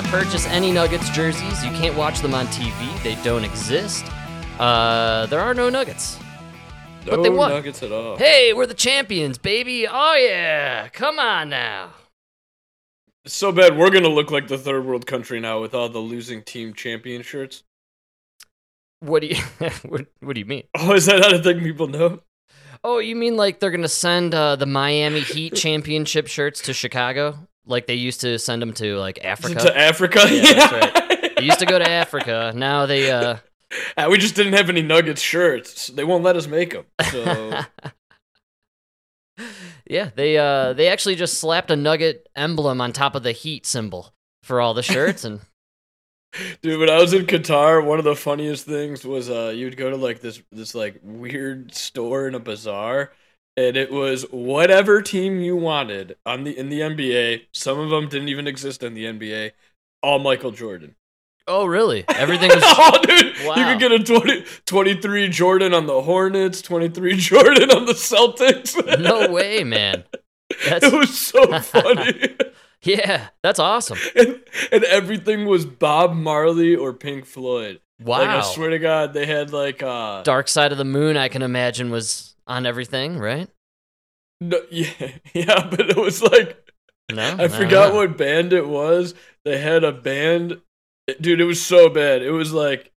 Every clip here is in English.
cannot purchase any Nuggets jerseys. You can't watch them on TV. They don't exist. Uh, there are no Nuggets. No But they won. nuggets at all. Hey, we're the champions, baby. Oh yeah, come on now. It's so bad we're gonna look like the third world country now with all the losing team champion shirts. What do you what, what do you mean? Oh, is that not a thing people know? Oh, you mean like they're gonna send uh, the Miami Heat championship shirts to Chicago, like they used to send them to like Africa? To Africa? Yeah, that's right. They used to go to Africa. Now they uh we just didn't have any Nuggets shirts. They won't let us make them. So yeah, they uh they actually just slapped a nugget emblem on top of the heat symbol for all the shirts and Dude, when I was in Qatar, one of the funniest things was uh you'd go to like this this like weird store in a bazaar and it was whatever team you wanted on the in the NBA. Some of them didn't even exist in the NBA. All Michael Jordan. Oh really? Everything was oh, dude, you could get a 20, 23 Jordan on the Hornets, 23 Jordan on the Celtics. No way, man. That's it was so funny. yeah, that's awesome. and, and everything was Bob Marley or Pink Floyd. Wow. Like I swear to God, they had like uh Dark Side of the Moon, I can imagine, was on everything, right? no, yeah, yeah, but it was like No, I forgot what band it was. They had a band, dude. It was so bad. It was like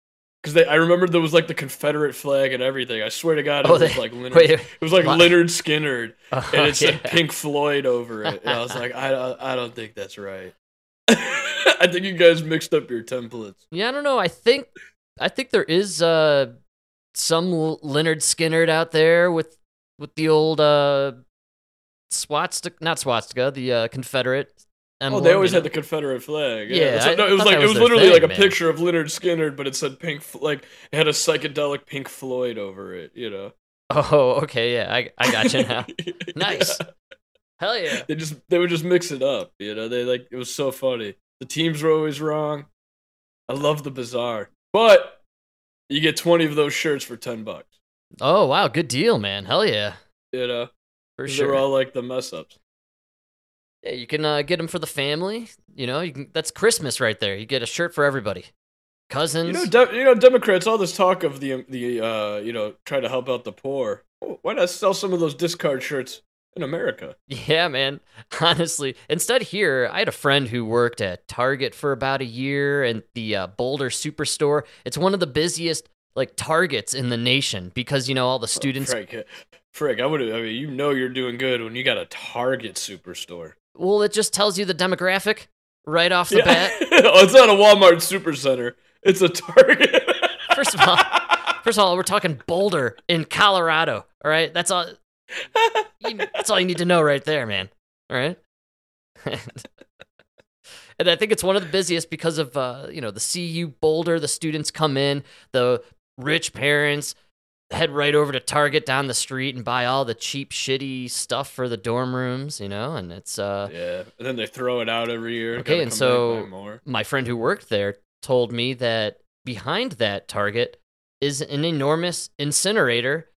because they. I remember there was like the Confederate flag and everything. I swear to God, it Oh, was they- like Leonard. Wait, it was like what? Lynyrd Skynyrd, oh, and it said yeah. Pink Floyd over it. And I was like, I, I, I don't think that's right. I think you guys mixed up your templates. Yeah, I don't know. I think I think there is uh some Lynyrd Skynyrd out there with with the old uh swastika, not swastika, the uh, Confederate. Oh, they always you had the Confederate flag. Yeah, So- I- no, it was like that it was was literally thing, like a man. picture of Lynyrd Skynyrd, but it said Pink. Like it had a psychedelic Pink Floyd over it. You know. Oh, okay, yeah, I I got you now. Nice. Yeah. Hell yeah. They just they would just mix it up. You know. They like it was so funny. The teams were always wrong. I love the bizarre, but you get twenty of those shirts for ten bucks. Oh wow, good deal, man. Hell yeah, You know. for sure. They're all like the mess ups. yeah, you can uh, get them for the family. You know, you can. That's Christmas right there. You get a shirt for everybody. Cousins. You know, de- you know, Democrats. All this talk of the the uh, you know, try to help out the poor. Why not sell some of those discard shirts in America? Yeah, man. Honestly, instead here, I had a friend who worked at Target for about a year and the uh, Boulder Superstore. It's one of the busiest like Targets in the nation because you know all the students. Frick, uh, frick, I would. I mean, you know, you're doing good when you got a Target superstore. Well, it just tells you the demographic right off the bat. oh, it's not a Walmart supercenter. It's a Target. First of all, first of all, we're talking Boulder in Colorado. All right, that's all. You, that's all you need to know right there, man. All right. and I think it's one of the busiest because of uh, you know the CU Boulder. The students come in, the rich parents head right over to Target down the street and buy all the cheap, shitty stuff for the dorm rooms. You know, and it's uh, yeah, and then they throw it out every year. Okay, and so- my friend who worked there told me that behind that Target is an enormous incinerator.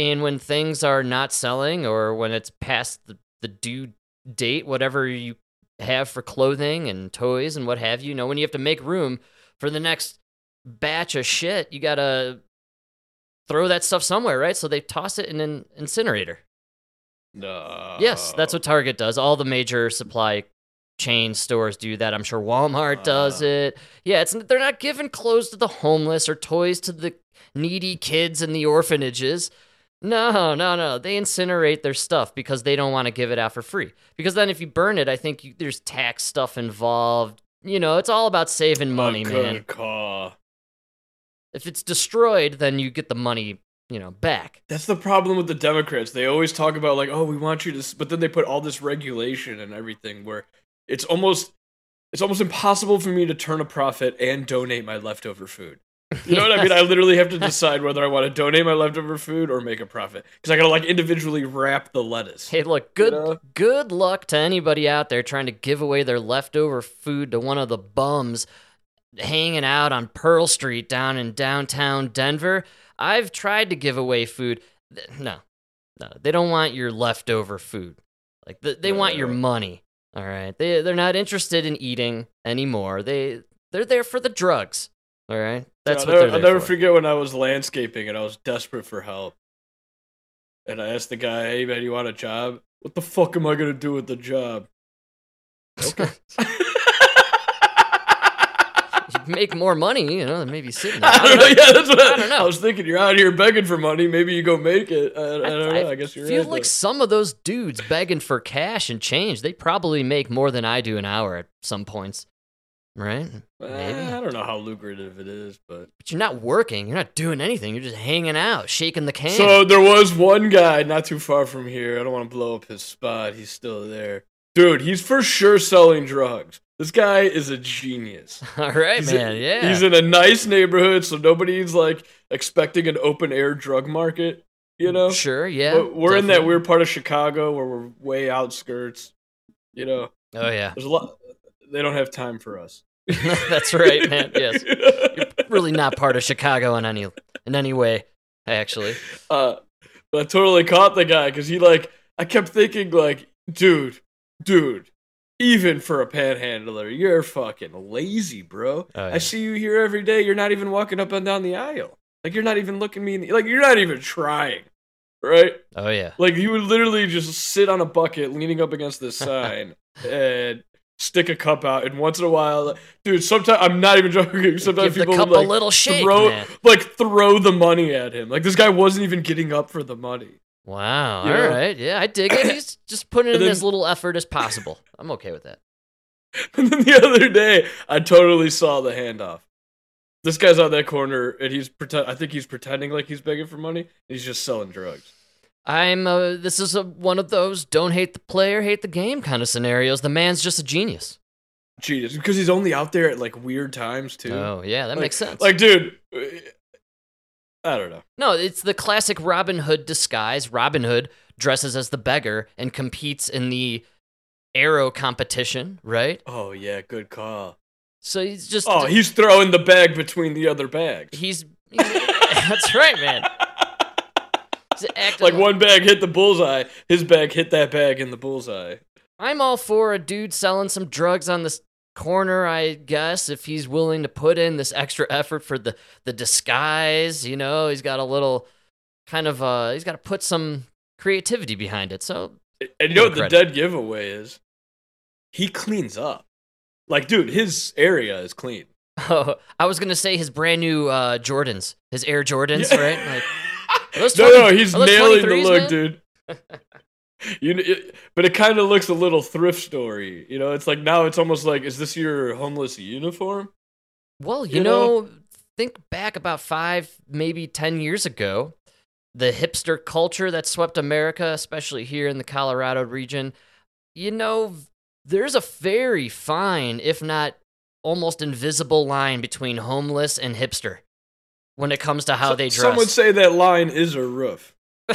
And when things are not selling or when it's past the, the due date, whatever you have for clothing and toys and what have you, you know, when you have to make room for the next batch of shit, you got to throw that stuff somewhere, right? So they toss it in an incinerator. no. Yes, that's what Target does. All the major supply chain stores do that. I'm sure Walmart does Ah. it. Yeah, it's they're not giving clothes to the homeless or toys to the needy kids in the orphanages. No, no, no. They incinerate their stuff because they don't want to give it out for free. Because then if you burn it, I think you, there's tax stuff involved. You know, it's all about saving money, man. call. If it's destroyed, then you get the money, you know, back. That's the problem with the Democrats. They always talk about like, oh, we want you to, but then they put all this regulation and everything where it's almost, it's almost impossible for me to turn a profit and donate my leftover food. You know what I mean? I literally have to decide whether I want to donate my leftover food or make a profit because I gotta like individually wrap the lettuce. Hey, look, good know? good luck to anybody out there trying to give away their leftover food to one of the bums hanging out on Pearl Street down in downtown Denver. I've tried to give away food. No. No, they don't want your leftover food. Like th- they want your money. All right. They they're not interested in eating anymore. They they're there for the drugs. All right. That's I'll what never, I'll never for. forget when I was landscaping and I was desperate for help. And I asked the guy, "Hey man, you want a job? What the fuck am I gonna do with the job?" Okay. Make more money, you know, than maybe sitting. I there. don't know. Yeah, that's what I, I don't know. I was thinking. You're out here begging for money. Maybe you go make it. I, I don't know. I, guess you're feel right. like though. some of those dudes begging for cash and change, they probably make more than I do an hour at some points, right? Eh, maybe. I don't know how lucrative it is, but But you're not working. You're not doing anything. You're just hanging out, shaking the can. so there was one guy not too far from here. I don't want to blow up his spot. He's still there, dude. He's for sure selling drugs. This guy is a genius. All right, He's man. in- yeah. He's in a nice neighborhood, so nobody's like expecting an open air drug market. You know, sure. Yeah. But we're in that weird part of Chicago where we're way outskirts. You know, Oh yeah. there's a lot. They don't have time for us. That's right, man. Yes. You're really not part of Chicago in any in any way, actually. Uh, but I totally caught the guy because he like I kept thinking like, dude, dude, even for a panhandler, you're fucking lazy, bro. Oh, yeah. I see you here every day. You're not even walking up and down the aisle. Like you're not even looking me in the, like you're not even trying, right? Oh yeah. Like you would literally just sit on a bucket leaning up against this sign and stick a cup out, and once in a while, dude. Sometimes I'm not even joking. Sometimes Give people would, like, little shake, throw man. like throw the money at him. Like this guy wasn't even getting up for the money. Wow. You All know? right. Yeah, I dig it. He's just putting in then- as little effort as possible. I'm okay with that. And then the other day, I totally saw the handoff. This guy's on that corner, and he's pretend. I think he's pretending like he's begging for money. He's just selling drugs. I'm. Uh, this is a, one of those don't hate the player, hate the game kind of scenarios. The man's just a genius. Genius, because he's only out there at like weird times too. Oh yeah, that Like- makes sense. Like, dude, I don't know. no, it's the classic Robin Hood disguise. Robin Hood dresses as the beggar and competes in the arrow competition, right? Oh yeah, good call. So he's just. Oh, he's throwing the bag between the other bags. he's. that's right, man. Like one bag hit the bullseye, his bag hit that bag in the bullseye. I'm all for a dude selling some drugs on this corner, I guess, if he's willing to put in this extra effort for the the disguise, you know, he's got a little kind of uh he's got to put some creativity behind it. So, And you know what the dead giveaway is? He cleans up. Like, dude, his area is clean. Oh, I was going to say his brand new uh Jordans, his Air Jordans, Yeah. right? Like no, 20 no, he's nailing the look, man? dude. you, it, but it kind of looks a little thrift story. You know, it's like now it's almost like, is this your homeless uniform? Well, you, You know, know? think back about five, maybe 10 years ago, the hipster culture that swept America, especially here in the Colorado region, you know, there's a very fine, if not almost invisible line between homeless and hipster when it comes to how So- they dress. Some would say that line is a roof.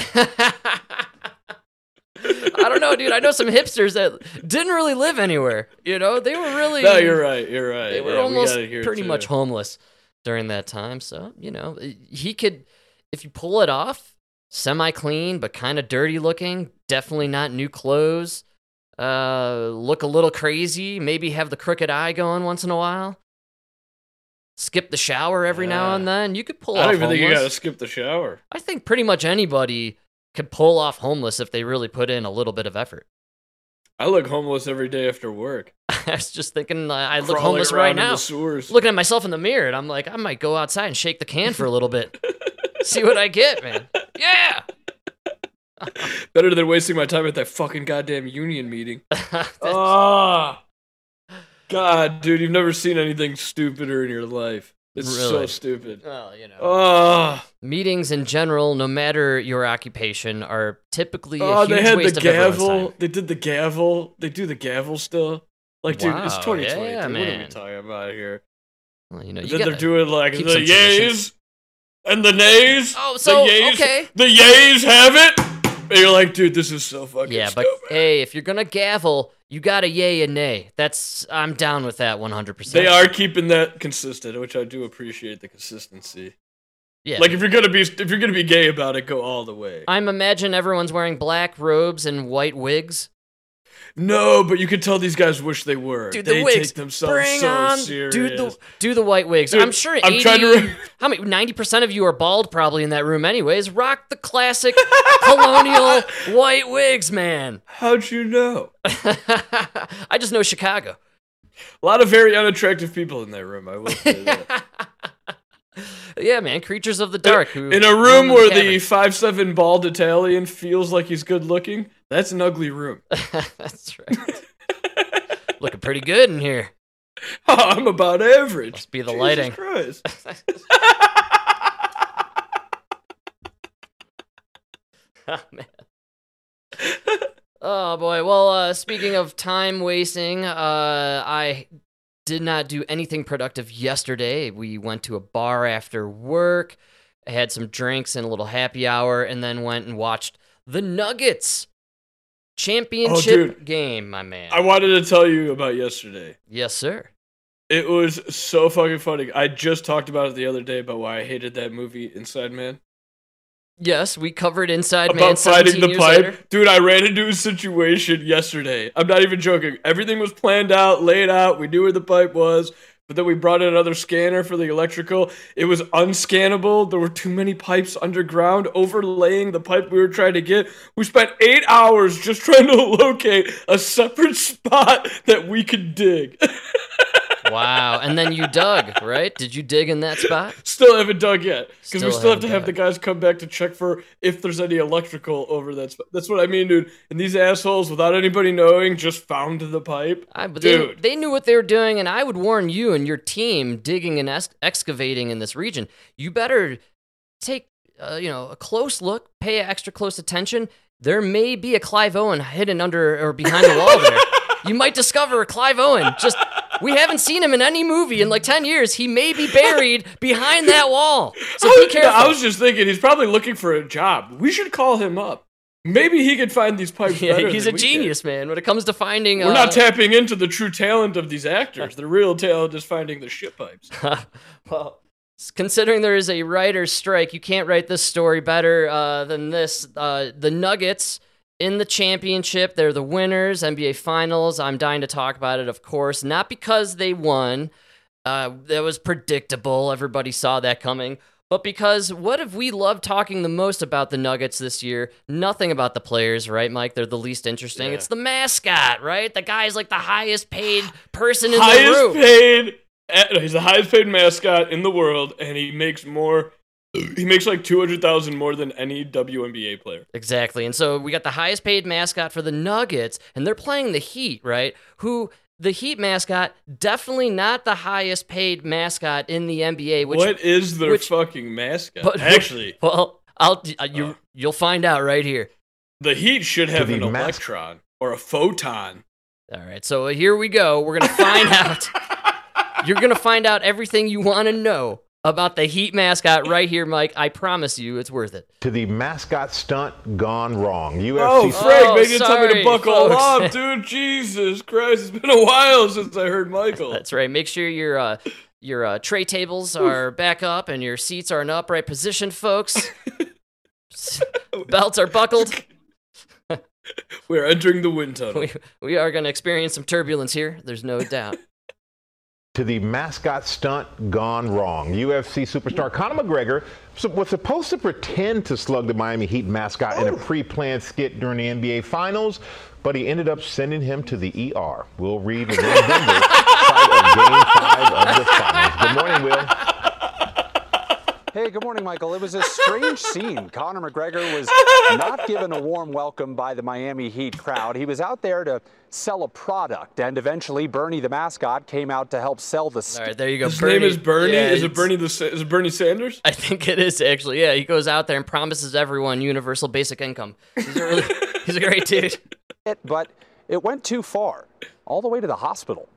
I don't know, dude. I know some hipsters that didn't really live anywhere. You know, they were really. No, you're right. You're right. They were Yeah, almost here, pretty too. much homeless during that time. So, you know, he could, if you pull it off, semi clean, but kind of dirty looking, definitely not new clothes, uh, look a little crazy, maybe have the crooked eye going once in a while. Skip the shower every now and then. You could pull off homeless. I don't even think you got to skip the shower. I think pretty much anybody could pull off homeless if they really put in a little bit of effort. I look homeless every day after work. I was just thinking, uh, I look homeless right now. Looking at myself in the mirror and I'm like, I might go outside and shake the can for a little bit. See what I get, man. Yeah. Better than wasting my time at that fucking goddamn union meeting. That's- Ah, God, dude, you've never seen anything stupider in your life. It's so stupid. well, you know. Meetings in general, no matter your occupation, are typically a oh, huge they had waste the of gavel. time. They did the gavel. They do the gavel still. Like, dude, it's Wow, 2023. yeah, what are we talking about here? Well, you know, you then they're doing like the keep some traditions. yays and the nays. Oh, so, the yays, okay. The yays have it. And you're like, dude, this is so fucking yeah, but hey, if you're gonna gavel, you got a yay and nay. That's I'm down with that 100. percent They are keeping that consistent, which I do appreciate the consistency. Yeah. Like if you're gonna be if you're gonna be gay about it, go all the way. I'm imagine everyone's wearing black robes and white wigs. No, but you could tell these guys wish they were. Dude, they the wigs. take themselves Bring so on, serious. dude. The, do the white wigs. Dude, I'm sure. I'm trying to re- how many? Ninety percent of you are bald, probably in that room, anyways. Rock the classic colonial white wigs, man. How'd you know? I just know Chicago. A lot of very unattractive people in that room. I will say that. Yeah, man. Creatures of the dark. Who in a room where cabin. the five seven bald Italian feels like he's good looking, that's an ugly room. That's right. Looking pretty good in here. I'm about average. Must be the Jesus lighting. Christ. oh man. oh boy. Well, uh, speaking of time wasting, uh, I did not do anything productive yesterday. We went to a bar after work, had some drinks and a little happy hour, and then went and watched the Nuggets oh, championship dude. game. My man. I wanted to tell you about yesterday. yes, sir. It was so fucking funny. I just talked about it the other day about why I hated that movie Inside Man. Yes, we covered Inside Man. about fighting the pipe. later. Dude, I ran into a situation yesterday. I'm not even joking. Everything was planned out, laid out. We knew where the pipe was. But then we brought in another scanner for the electrical. It was unscannable. There were too many pipes underground overlaying the pipe we were trying to get. We spent eight hours just trying to locate a separate spot that we could dig. Wow. And then you dug, right? Did you dig in that spot? Still haven't dug yet because we Still have to haven't have the guys come back to check for if there's any electrical over that spot. That's what I mean, dude. And these assholes, without anybody knowing, just found the pipe. I, but they, Dude. they knew what they were doing, and I would warn you and your team digging and ex- excavating in this region. You better take uh, you know a close look, pay extra close attention. There may be a Clive Owen hidden under or behind the wall there. You might discover a Clive Owen. Just we haven't seen him in any movie in like ten years. He may be buried behind that wall. So be careful. I was just thinking he's probably looking for a job. We should call him up. Maybe he could find these pipes yeah, better. he's a we can. genius, man. When it comes to finding, We're uh, not tapping into the true talent of these actors. The real talent is finding the shit pipes. well, considering there is a writer's strike, you can't write this story better uh, than this. Uh, the Nuggets in the championship, they're the winners, NBA Finals. I'm dying to talk about it, of course, not because they won. Uh, that was predictable. Everybody saw that coming. But because what have we loved talking the most about the Nuggets this year? Nothing about the players, right, Mike? They're the least interesting. Yeah. It's the mascot, right? The guy's like the highest paid person in the highest room. paid. eh, He's the highest paid mascot in the world, and he makes more. He makes like two hundred thousand more than any WNBA player. Exactly. And so we got the highest paid mascot for the Nuggets, and they're playing the Heat, right? Who the Heat mascot, definitely not the highest paid mascot in the NBA. Which, what is their which- fucking mascot? but- Actually, Well, I'll uh, you Oh. you'll find out right here. the Heat should have an mas- electron or a photon. All right. So here we go. We're gonna find out. You're gonna find out everything you want to know about the Heat mascot right here, Mike. I promise you, it's worth it. to the mascot stunt gone wrong. UFC Oh, Oh, maybe you tell me sorry, to buckle folks. up, dude. Jesus Christ, it's been a while since I heard Michael. That's right. Make sure your uh, your uh, tray tables are back up and your seats are in upright position, folks. Belts are buckled. We're entering the wind tunnel. We, we are going to experience some turbulence here. There's no doubt. To the mascot stunt gone wrong. UFC superstar Conor McGregor was supposed to pretend to slug the Miami Heat mascot in a pre-planned skit during the NBA Finals, but he ended up sending him to the ER. Will was in Denver, site of Game Five of the Finals. Good morning, Will. Hey, good morning, Michael. It was a strange scene. Conor McGregor was not given a warm welcome by the Miami Heat crowd. He was out there to sell a product, and eventually Bernie the mascot came out to help sell the. All right, there you go. His name is Bernie. Yeah, is it Bernie the is it Bernie Sanders? I think it is actually. Yeah, he goes out there and promises everyone universal basic income. He's a really, he's a great dude. It, but it went too far, all the way to the hospital.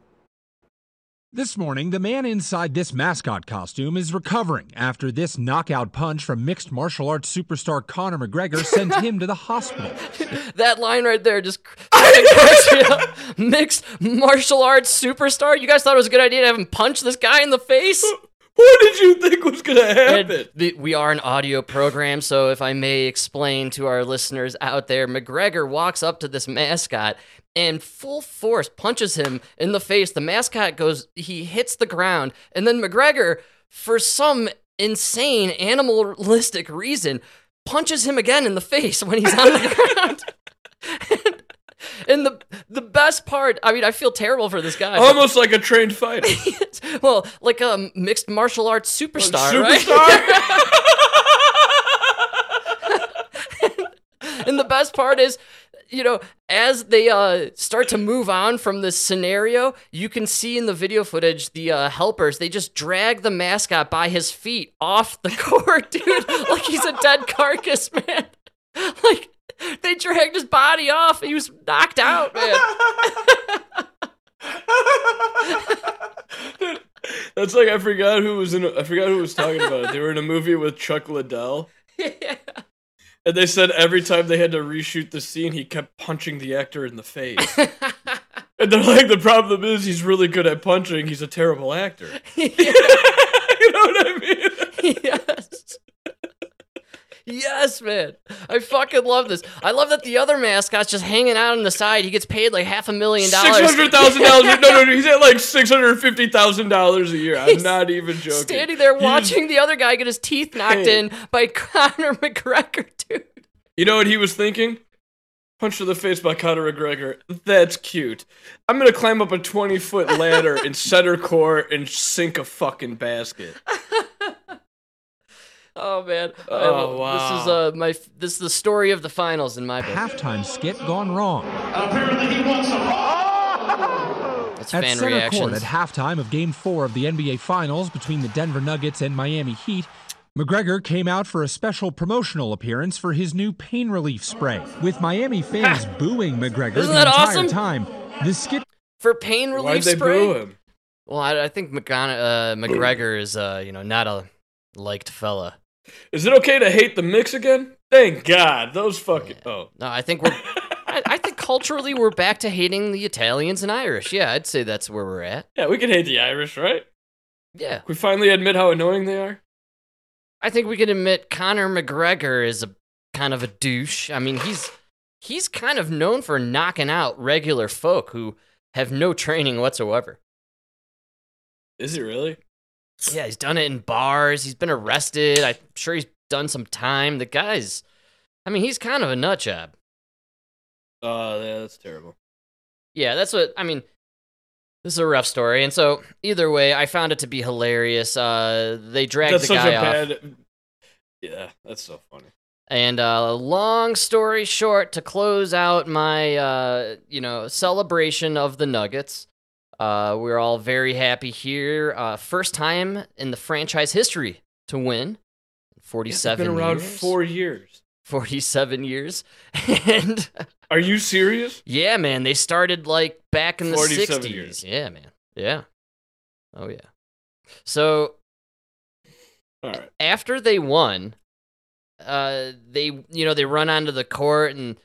This morning, the man inside this mascot costume is recovering after this knockout punch from mixed martial arts superstar Conor McGregor sent him to the hospital. That line right there just. Mixed martial arts superstar. You guys thought it was a good idea to have him punch this guy in the face? What did you think was gonna And happen? the, we are an audio program, so if I may explain to our listeners out there, McGregor walks up to this mascot and full force punches him in the face. The mascot goes, he hits the ground, and then McGregor, for some insane animalistic reason, punches him again in the face when he's on the ground. and, the the best part, I mean, I feel terrible for this guy. Almost like a trained fighter. well, like a mixed martial arts superstar, Superstar. right? and the best part is, you know, as they uh, start to move on from this scenario, you can see in the video footage the uh, helpers they just drag the mascot by his feet off the court, dude, like he's a dead carcass, man. Like they dragged his body off. And he was knocked out, man. That's like I forgot who was in. I forgot who was talking about it. They were in a movie with Chuck Liddell, and they said every time they had to reshoot the scene, he kept punching the actor in the face. and they're like, the problem is he's really good at punching. He's a terrible actor. you know what I mean? yes. Yes, man. I fucking love this. I love that the other mascot's just hanging out on the side. He gets paid like half a million dollars. Six hundred thousand dollars. No, no, no. He's at like six hundred fifty thousand dollars a year. I'm He's not even joking. Standing there He's- watching the other guy get his teeth knocked Hey. in by Conor McGregor, dude. You know what he was thinking? Punch to the face by Conor McGregor. That's cute. I'm gonna climb up a 20 foot ladder in center court and sink a fucking basket. Oh man. I Oh, love- This is uh my this is the story of the finals in my book. Halftime skit gone wrong. Apparently he wants a That's At fan center reactions. court at halftime of Game 4 of the NBA Finals between the Denver Nuggets and Miami Heat, McGregor came out for a special promotional appearance for his new pain relief spray. With Miami fans booing McGregor Isn't the that entire awesome? time, the skit For pain relief Why'd they spray. boo him? Well, I, I think McGon- uh, McGregor is uh, you know, not a liked fella. Is it okay to hate the mix again? Thank God. Those fucking. Oh. No, I think we're. I, I think culturally we're back to hating the Italians and Irish. Yeah, I'd say that's where we're at. Yeah, we can hate the Irish, right? Yeah, We finally admit how annoying they are. I think we can admit Conor McGregor is a kind of a douche. I mean, he's he's kind of known for knocking out regular folk who have no training whatsoever. Is he really? Yeah, he's done it in bars. He's been arrested. I'm sure he's done some time. The guy's, I mean, he's kind of a nut job. Oh, yeah, that's terrible. yeah, that's what I mean. This is a rough story, and so either way, I found it to be hilarious. Uh, they dragged That's the guy off, bad. Yeah, that's so funny. and uh, long story short, to close out my uh, you know celebration of the Nuggets, uh, we're all very happy here. Uh, first time in the franchise history to win. It's Forty-seven. been around years. four years. 47 years. And Are you serious? yeah, man, they started like back in the 47 60s. years. Yeah, man. Yeah. Oh, yeah. So All right. after they won, uh, they, you know, they run onto the court and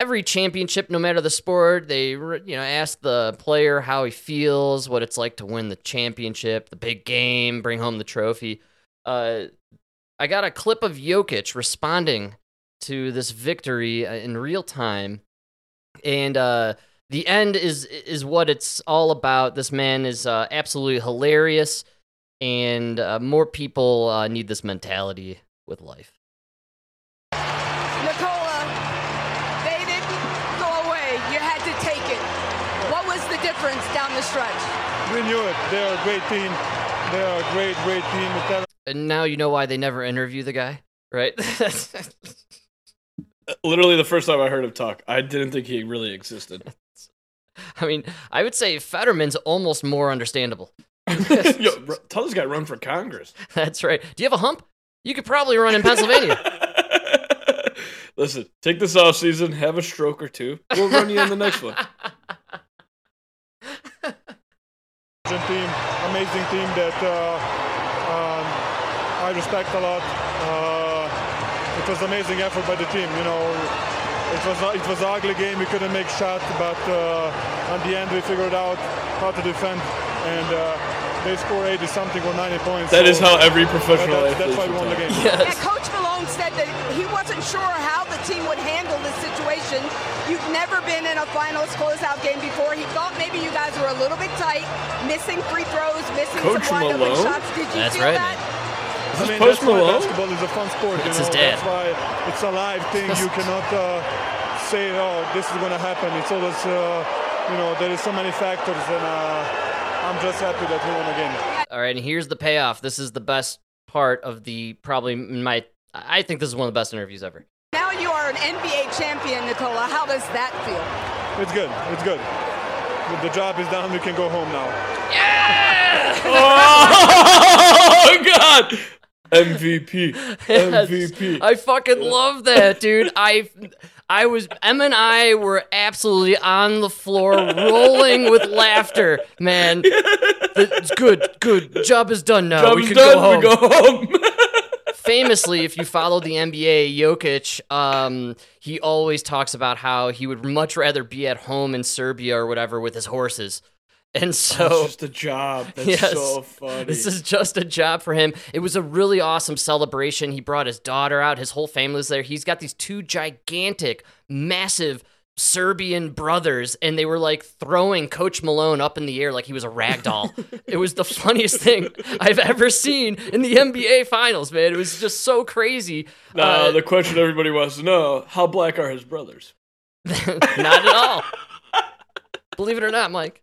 every championship, no matter the sport, they, you know, ask the player how he feels, what it's like to win the championship, the big game, bring home the trophy. Uh, I got a clip of Jokic responding to this victory uh, in real time, and uh, the end is is what it's all about. This man is uh, absolutely hilarious, and uh, more people uh, need this mentality with life. We knew it. They're a great team. They're a great, great team. And now you know why they never interview the guy, right? Literally, the first time I heard him talk, I didn't think he really existed. I mean, I would say Fetterman's almost more understandable. Yo, r- tell this guy run for Congress. That's right. Do you have a hump? You could probably run in Pennsylvania. Listen, take this off season, have a stroke or two. We'll run you in the next one. Team, amazing team that uh, um, I respect a lot. Uh, it was amazing effort by the team. You know, it was it was an ugly game. We couldn't make shots, but uh, at the end we figured out how to defend, and uh, they score 80 something or 90 points. That so is how every professional that- that's, athlete why we won the talk. game. Yeah, Yes. Coach Malone said that he wasn't sure how the team would handle this situation. You've never been in a finals closeout game before. He thought maybe you guys were a little bit tight, missing free throws, missing Coach some wide open shots. Did you That's feel right, that? I mean, Post that's why Malone? basketball is a fun sport. You It's know, his dad. that's why it's a live thing. You cannot uh, say, "Oh, this is going to happen." It's always, uh, you know, there is so many factors, and uh, I'm just happy that we won again. All right, and here's the payoff. This is the best part of the probably my. I think this is one of the best interviews ever. Now you are an NBA champion, Nikola. How does that feel? It's good. It's good. The- The job is done. We can go home now. Yeah! Oh God! MVP. Yes. MVP. I fucking love that, dude. I I was M and I were absolutely on the floor rolling with laughter. Man, it's good, good. Job is done now. we can done. go home. We go home. Famously, if you follow the NBA, Jokic, um, he always talks about how he would much rather be at home in Serbia or whatever with his horses. And so it's just a job. That's Yes. so funny. This is just a job for him. It was a really awesome celebration. He brought his daughter out, his whole family was there. He's got these two gigantic, massive Serbian brothers, and they were like throwing Coach Malone up in the air like he was a rag doll. it was the funniest thing I've ever seen in the NBA Finals, man. It was just so crazy. now Uh, the question everybody wants to know: How black are his brothers? not at all. Believe it or not, Mike.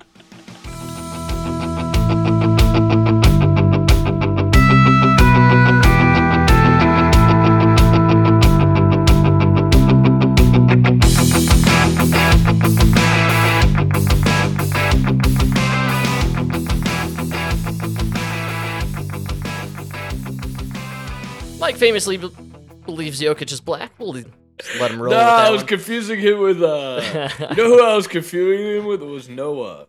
Famously be- believes Jokic is black. We'll just let him roll No, I was one. confusing him with. uh You know who I was confusing him with? It was Noah.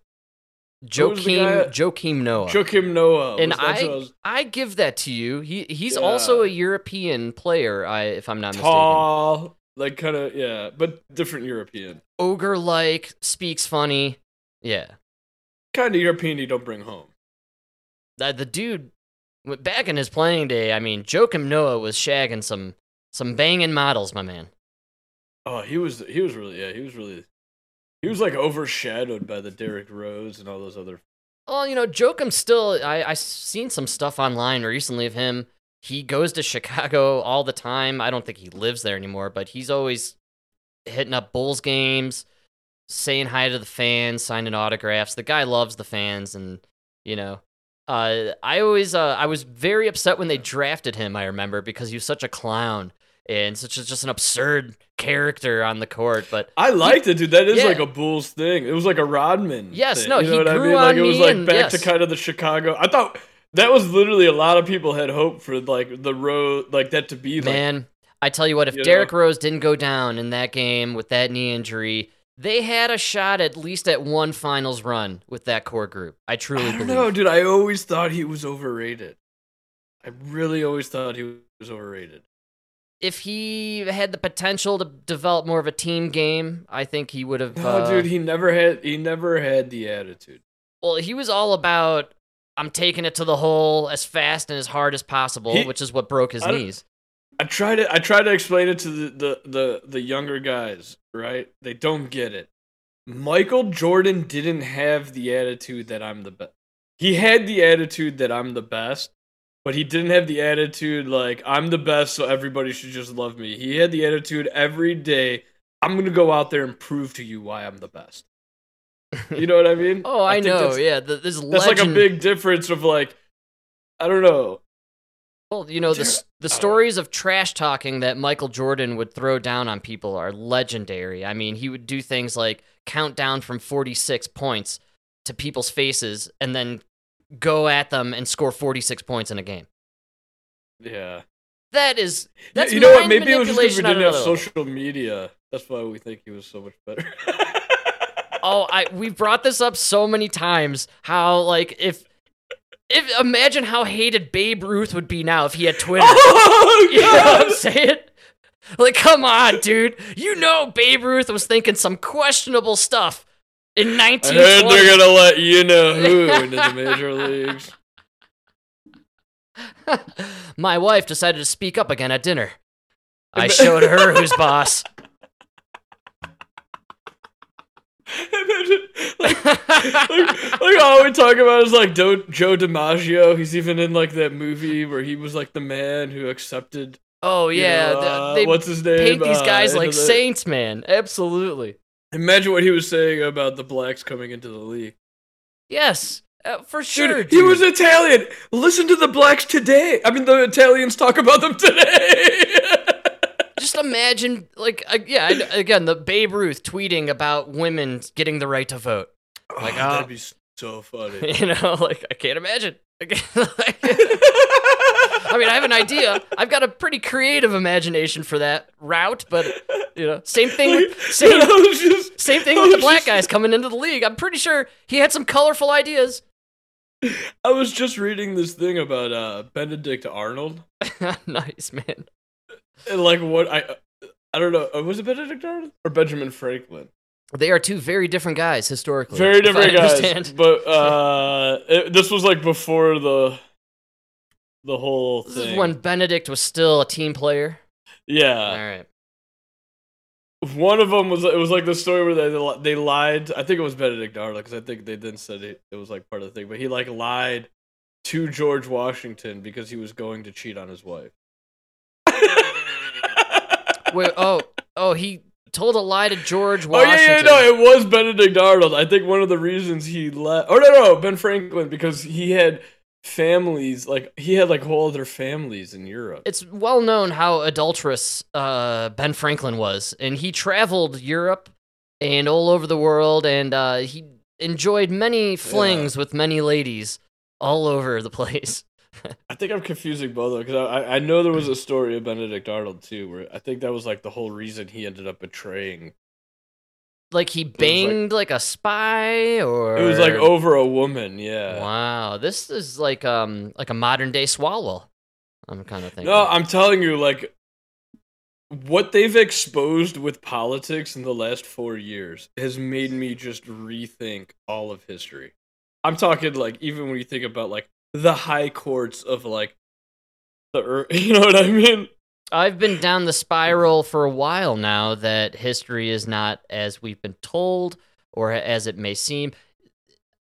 Joakim Joakim Noah. Joakim Noah. and who I, was I give that to you. He he's Yeah. also a European player, I if I'm not mistaken. tall, like kind of yeah, but different European. Ogre like, speaks funny. Yeah. Kind of European you don't bring home. The, the dude back in his playing day, I mean, Joakim Noah was shagging some some banging models, my man. Oh, he was he was really yeah, he was really he was like overshadowed by the Derrick Rose and all those other Well, you know, Joakim still I I seen some stuff online recently of him. He goes to Chicago all the time. I don't think he lives there anymore, but he's always hitting up Bulls games, saying hi to the fans, signing autographs. The guy loves the fans and, you know, uh, I always uh, I was very upset when they drafted him, I remember, because he was such a clown and such a, just an absurd character on the court, but I liked it, dude. That is Yeah. like a Bulls thing. It was like a Rodman. Yes, thing, no, you know he what I mean? Like it was like back to kind of the Chicago. I thought that was literally a lot of people had hope for like the road, like that to be like. Man, I tell you what, if you Derrick? Rose didn't go down in that game with that knee injury, they had a shot at least at one finals run with that core group. I truly I don't believe. know, dude. I always thought he was overrated. I really always thought he was overrated. If he had the potential to develop more of a team game, I think he would have. No, uh, dude, he never had. He never had the attitude. well, he was all about. I'm taking it to the hole as fast and as hard as possible, He- which is what broke his knees. I try to I try to explain it to the, the the the younger guys, right? They don't get it. Michael Jordan didn't have the attitude that I'm the best. He had the attitude that I'm the best, but he didn't have the attitude like I'm the best, so everybody should just love me. He had the attitude every day. I'm gonna go out there and prove to you why I'm the best. You know what I mean? Oh, I, think know. That's, Yeah, the, this that's like a big difference of like, I don't know. Well, you know, the, the stories of trash talking that Michael Jordan would throw down on people are legendary. I mean, he would do things like count down from 46 points to people's faces and then go at them and score 46 points in a game. Yeah. That is that's you know what? Maybe it was just because we didn't have social media. That's why we think he was so much better. Oh, I we brought this up so many times. How like if if imagine how hated Babe Ruth would be now if he had Twitter. oh, You know what I'm saying? Like, come on, dude. You know Babe Ruth was thinking some questionable stuff in I heard 1920. they're gonna let you know who into the major leagues. My wife decided to speak up again at dinner. I showed her who's boss. Imagine, like, like, like all we talk about is like Do- Joe DiMaggio. He's even in like that movie where he was like the man who accepted. Oh you yeah, know, th- uh, they what's his name? paint these Uh, guys into like saints, man. Absolutely. Imagine what he was saying about the blacks coming into the league. Yes, uh, for sure. Dude, he was. Italian. Listen to the blacks today. I mean, the Italians talk about them today. Imagine, like, uh, yeah, again, the Babe Ruth tweeting about women getting the right to vote. Like, oh, uh, that'd be so funny. You know, like I can't imagine. I like- I mean, I have an idea. I've got a pretty creative imagination for that route, but you know, same thing. With, same, just- same thing with the black just- guys coming into the league. I'm pretty sure he had some colorful ideas. I was just reading this thing about uh, Benedict Arnold. nice man. And like what I I don't know. uh, Was it Benedict Arnold or Benjamin Franklin? They are two very different guys historically. Very different guys. understand. But uh, it, this was like before the the whole This thing. is when Benedict was still a team player. yeah, All right. one of them was it was like the story where they they lied. I think it was Benedict Arnold because I think they then said it, it was like part of the thing. But he like lied to George Washington because he was going to cheat on his wife. Wait, oh, oh, he told a lie to George Oh Washington. yeah, yeah, no, it was Benedict Arnold. I think one of the reasons he left. Oh no, no, Ben Franklin because he had families like he had like whole other families in Europe. it's well known how adulterous uh, Ben Franklin was, and he traveled Europe and all over the world, and uh, he enjoyed many flings with many ladies all over the place. I think I'm confusing both of because I I know there was a story of Benedict Arnold too, where I think that was like the whole reason he ended up betraying. Like he was like- banged like, a spy, or It was like over a woman, yeah. Wow, this is like um like a modern day Swalwell. I'm kind of thinking. No, I'm telling you, like what they've exposed with politics in the last four years has made me just rethink all of history. I'm talking like even when you think about like the high courts of like the earth, you know what I mean? I've been down the spiral for a while now that history is not as we've been told or as it may seem.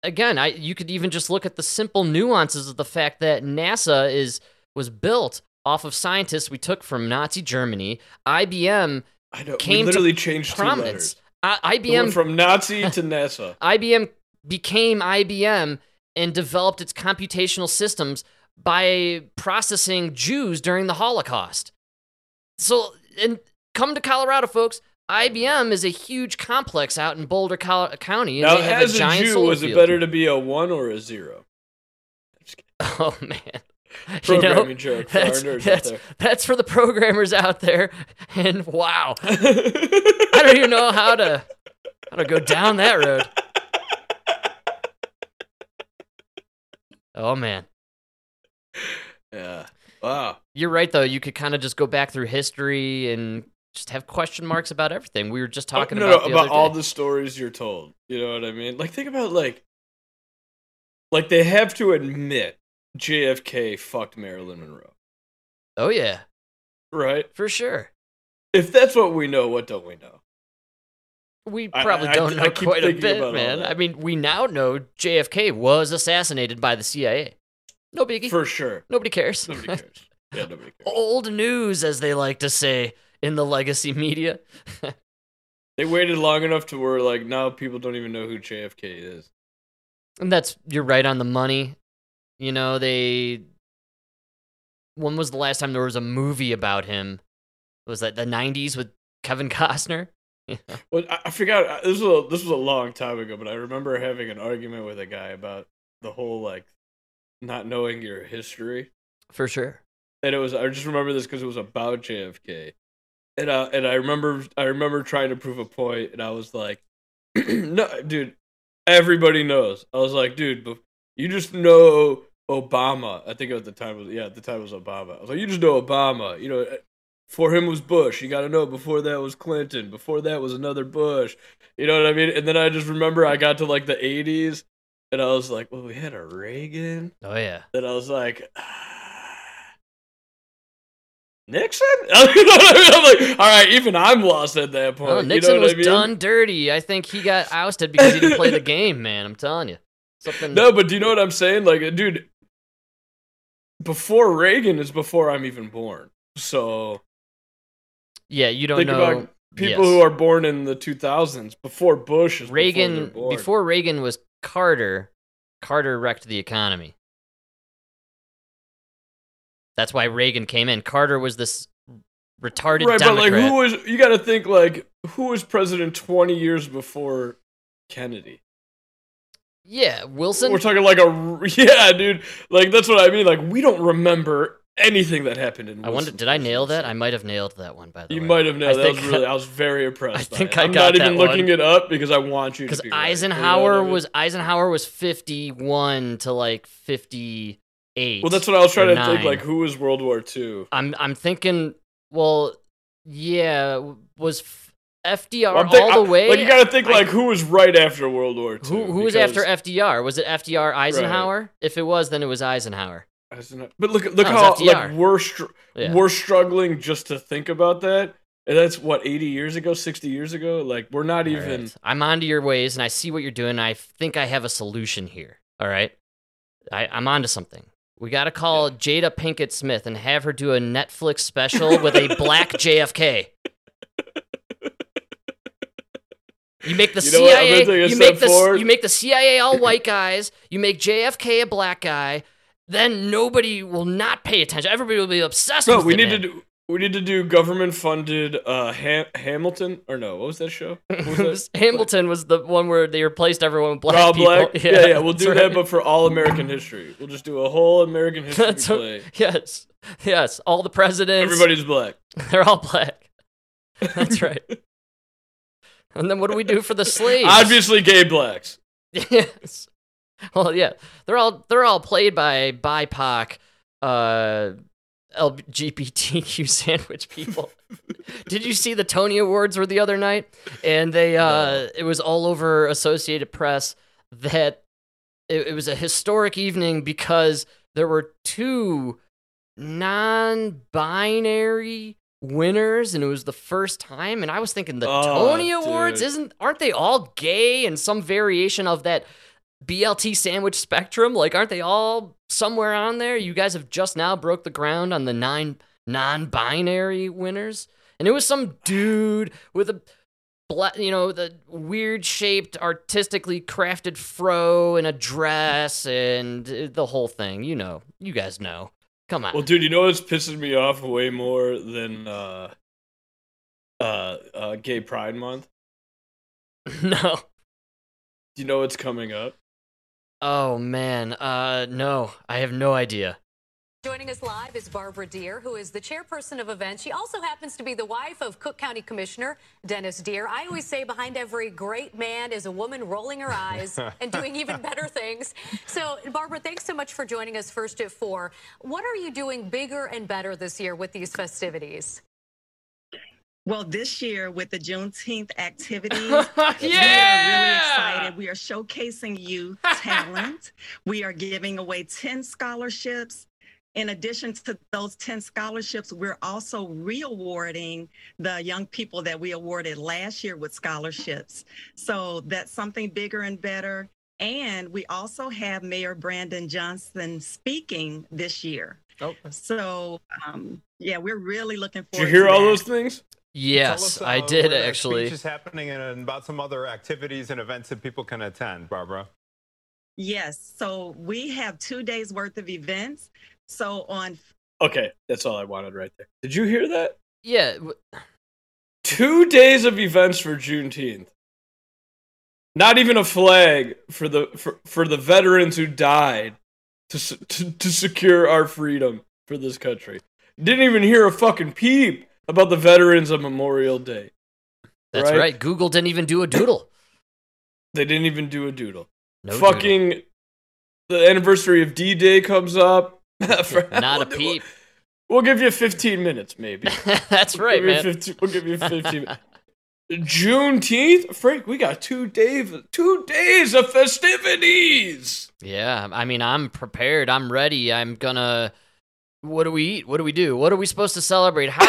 Again, I you could even just look at the simple nuances of the fact that NASA is was built off of scientists we took from Nazi Germany. IBM I know. Came to literally changed two prominence. letters. I, IBM from Nazi to NASA. IBM became IBM and developed its computational systems by processing Jews during the Holocaust. So, and come to Colorado, folks. IBM is a huge complex out in Boulder Col- County, and Now, they have as a a giant Jew, was it better to be a one or a zero? Oh man, you know, Programming joke for our that's, that's, that's for the programmers out there. And wow, I don't even know how to how to go down that road. Oh man. yeah. Wow. You're right, though. You could kind of just go back through history and just have question marks about everything. We were just oh, talking no, about no, about all the stories you're told. You know what I mean? Like think about like like they have to admit JFK fucked Marilyn Monroe. Oh yeah, Right? for sure. If that's what we know, what don't we know? We probably I- don't I know keep quite a bit, man. I mean, we now know JFK was assassinated by the CIA. No biggie. For sure. Nobody cares. Nobody cares. Yeah, nobody cares. Old news, as they like to say in the legacy media. They waited long enough to where like now people don't even know who JFK is. And that's you're right on the money. You know, they when was the last time there was a movie about him? Was that the 90s with Kevin Costner? Well, I, I forgot. uh, This was a, this was a long time ago, but I remember having an argument with a guy about the whole like not knowing your history. For sure. and it was I just remember this because it was about JFK, and uh, and I remember I remember trying to prove a point, and I was like, no, dude, everybody knows. I was like, dude, but you just know Obama. I think at the time was yeah, at the time was Obama. I was like, you just know Obama. You know, for him was Bush. You got to know before that was Clinton. Before that was another Bush. You know what I mean? And then I just remember I got to like the '80s, and I was like, well, we had a Reagan. Oh yeah. Then I was like, ah, Nixon? You know what I mean? I'm like, all right, even I'm lost at that oh, point. Oh, You know Nixon what was I mean? done dirty. I think he got ousted because he didn't play the game, man. I'm telling you. Something. No, but do you know what I'm saying? Like, dude, before Reagan is before I'm even born. So Yeah, you don't think know. about people yes. who are born in the 2000s before Bush is before Reagan born. before Reagan was Carter. Carter wrecked the economy. That's why Reagan came in. Carter was this retarded right, Democrat. but like, who was? You got to think like, who was president 20 years before Kennedy? yeah, Wilson. We're talking like a yeah, dude. Like that's what I mean. Like we don't remember anything that happened in. I wonder, did I nail that? I might have nailed that one. By the You way, you might have nailed. I That was really. I was very impressed. I think it. I I'm got not even that looking one. it up because I want you because be right, you know what Eisenhower I mean? was Eisenhower was fifty one to like fifty eight. Well, that's what I was trying to think. Like, who was World War II? I'm I'm thinking. Well, yeah, was FDR Well, think- all the I- way? Like you got to think I- like who was right after World War II? Who who was after FDR? Was it FDR Eisenhower? If it was, then it was Eisenhower. But look, look No, how like we're str- Yeah. we're struggling just to think about that, and that's what 80 years ago, 60 years ago. Like we're not All even. right. I'm onto your ways, and I see what you're doing. And I think I have a solution here. All right, I, I'm onto something. We got to call Jada Pinkett Smith and have her do a Netflix special with a black JFK. You make the You know what? I'm gonna CIA. You make the forward. you make the CIA all white guys. You make JFK a black guy. Then nobody will not pay attention. Everybody will be obsessed No, with we need man. to do. We need to do government funded uh Ham- Hamilton or no? What was that show? Was that? Hamilton was the one where they replaced everyone with black All people. black. Yeah, yeah. We'll do right. that, but for all American history, we'll just do a whole American history what- play. yes, yes. All the presidents, Everybody's black. they're all black. That's right. and then what do we do for the slaves? Obviously, gay blacks. yes. Well, yeah, they're all they're all played by BIPOC, uh, LGBTQ sandwich people. Did you see the Tony Awards were the other night? And they uh, it was all over Associated Press that it, it was a historic evening because there were two non-binary winners and it was the first time and I was thinking the Oh, Tony Awards dude. isn't aren't they all gay and some variation of that BLT sandwich spectrum? Like aren't they all somewhere on there? You guys have just now broke the ground on the nine non-binary winners. And it was some dude with a you know the weird shaped artistically crafted fro and a dress and uh, the whole thing. You know you guys know. Come on. Well, dude, you know what's pissing me off way more than uh, uh, uh, Gay Pride Month? no. Do you know what's coming up? Oh man uh no i have no idea Joining us live is Barbara Deer, who is the chairperson of events. She also happens to be the wife of Cook County Commissioner Dennis Deer. I always say behind every great man is a woman rolling her eyes and doing even better things. So, Barbara, thanks so much for joining us first at four. What are you doing bigger and better this year with these festivities? Well, this year with the Juneteenth activities, we are really excited. We are showcasing youth talent. we are giving away 10 scholarships. In addition to those 10 scholarships, we're also re-awarding the young people that we awarded last year with scholarships. So that's something bigger and better. And we also have Mayor Brandon Johnson speaking this year. Oh. So um, yeah, we're really looking Did you hear all that. those things? Yes Tell us, i uh, did where actually Speech is happening and about some other activities and events that people can attend. Barbara. Yes. So we have two days worth of events. So on Okay, that's all I wanted right there. Did you hear that? yeah w- Two days of events for Juneteenth. Not even a flag for the for, for the veterans who died to, to to secure our freedom for this country. Didn't even hear a fucking peep about the veterans of Memorial Day. that's Right. right. google didn't even do a doodle They didn't even do a doodle. no doodle. fucking the anniversary of D-Day comes up. Not a we'll peep We'll give you 15 minutes, maybe. that's We'll right man 15 we'll give you 15. Juneteenth, Frank. We got two days, two days of festivities. Yeah, I mean, I'm prepared. I'm ready. I'm gonna what do we eat? What do we do? What are we supposed to celebrate? How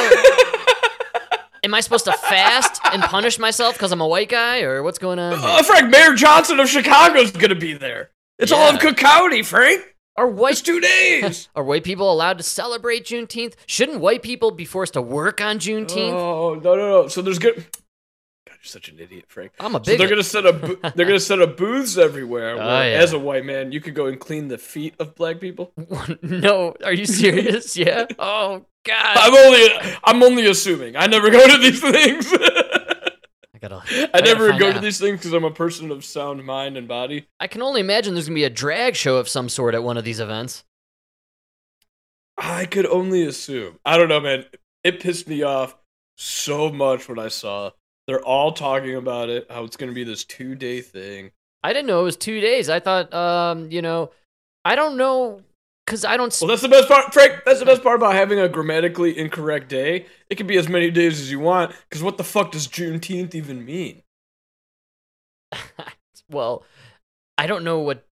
am I supposed to fast and punish myself because I'm a white guy, or what's going on? here? Uh, Frank, Mayor Johnson of Chicago's gonna be there. It's all of Yeah. Cook County, Frank. Are white It's two days. are white people allowed to celebrate Juneteenth? Shouldn't white people be forced to work on Juneteenth? Oh no no no! So there's good. Such an idiot, Frank. I'm a big. So they're gonna set up. bo- They're gonna set up booths everywhere. Oh, where, yeah. As a white man, you could go and clean the feet of black people. no, are you serious? yeah. Oh God. I'm only. I'm only assuming. I never go to these things. I gotta. I gotta never go to these things because I'm a person of sound mind and body. I can only imagine there's gonna be a drag show of some sort at one of these events. I could only assume. I don't know, man. It pissed me off so much when I saw they're all talking about it. How it's gonna be this two day thing. I didn't know it was two days. I thought, um, you know, I don't know, cause I don't. Well, that's the best part, Frank. That's the best part about having a grammatically incorrect day. It can be as many days as you want. Because what the fuck does Juneteenth even mean? well, I don't know what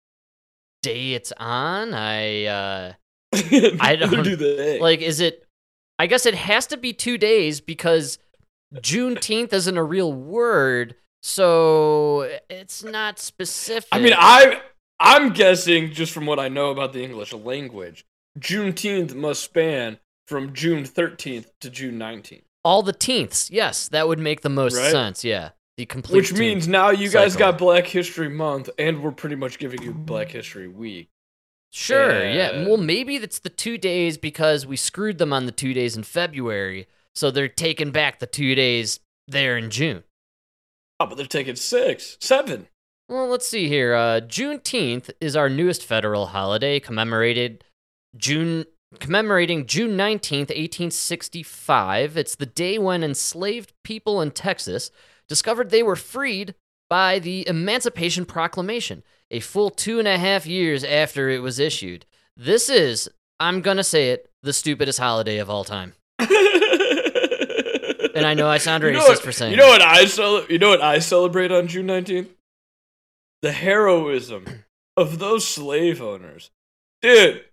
day it's on. I uh, I don't do like. Is it? I guess it has to be two days because Juneteenth isn't a real word, so it's not specific. I mean, I I'm guessing just from what I know about the English language, Juneteenth must span from June 13th to June 19th, all the teenths. Yes, that would make the most Right? sense. Yeah, the complete. which means now you guys cycle. got Black History Month, and we're pretty much giving you Black mm. History Week. Sure, yeah. Well, maybe that's the two days because we screwed them on the two days in February, so they're taking back the two days there in June. Oh, but they're taking six, seven. Well, let's see here. Uh, Juneteenth is our newest federal holiday, commemorated June commemorating June nineteenth, eighteen sixty-five. It's the day when enslaved people in Texas discovered they were freed by the Emancipation Proclamation, a full two and a half years after it was issued. This is, I'm gonna say it, the stupidest holiday of all time. And I know I sound You racist know what- for saying You know what I cel- You know what I celebrate on June nineteenth? The heroism of those slave owners, dude.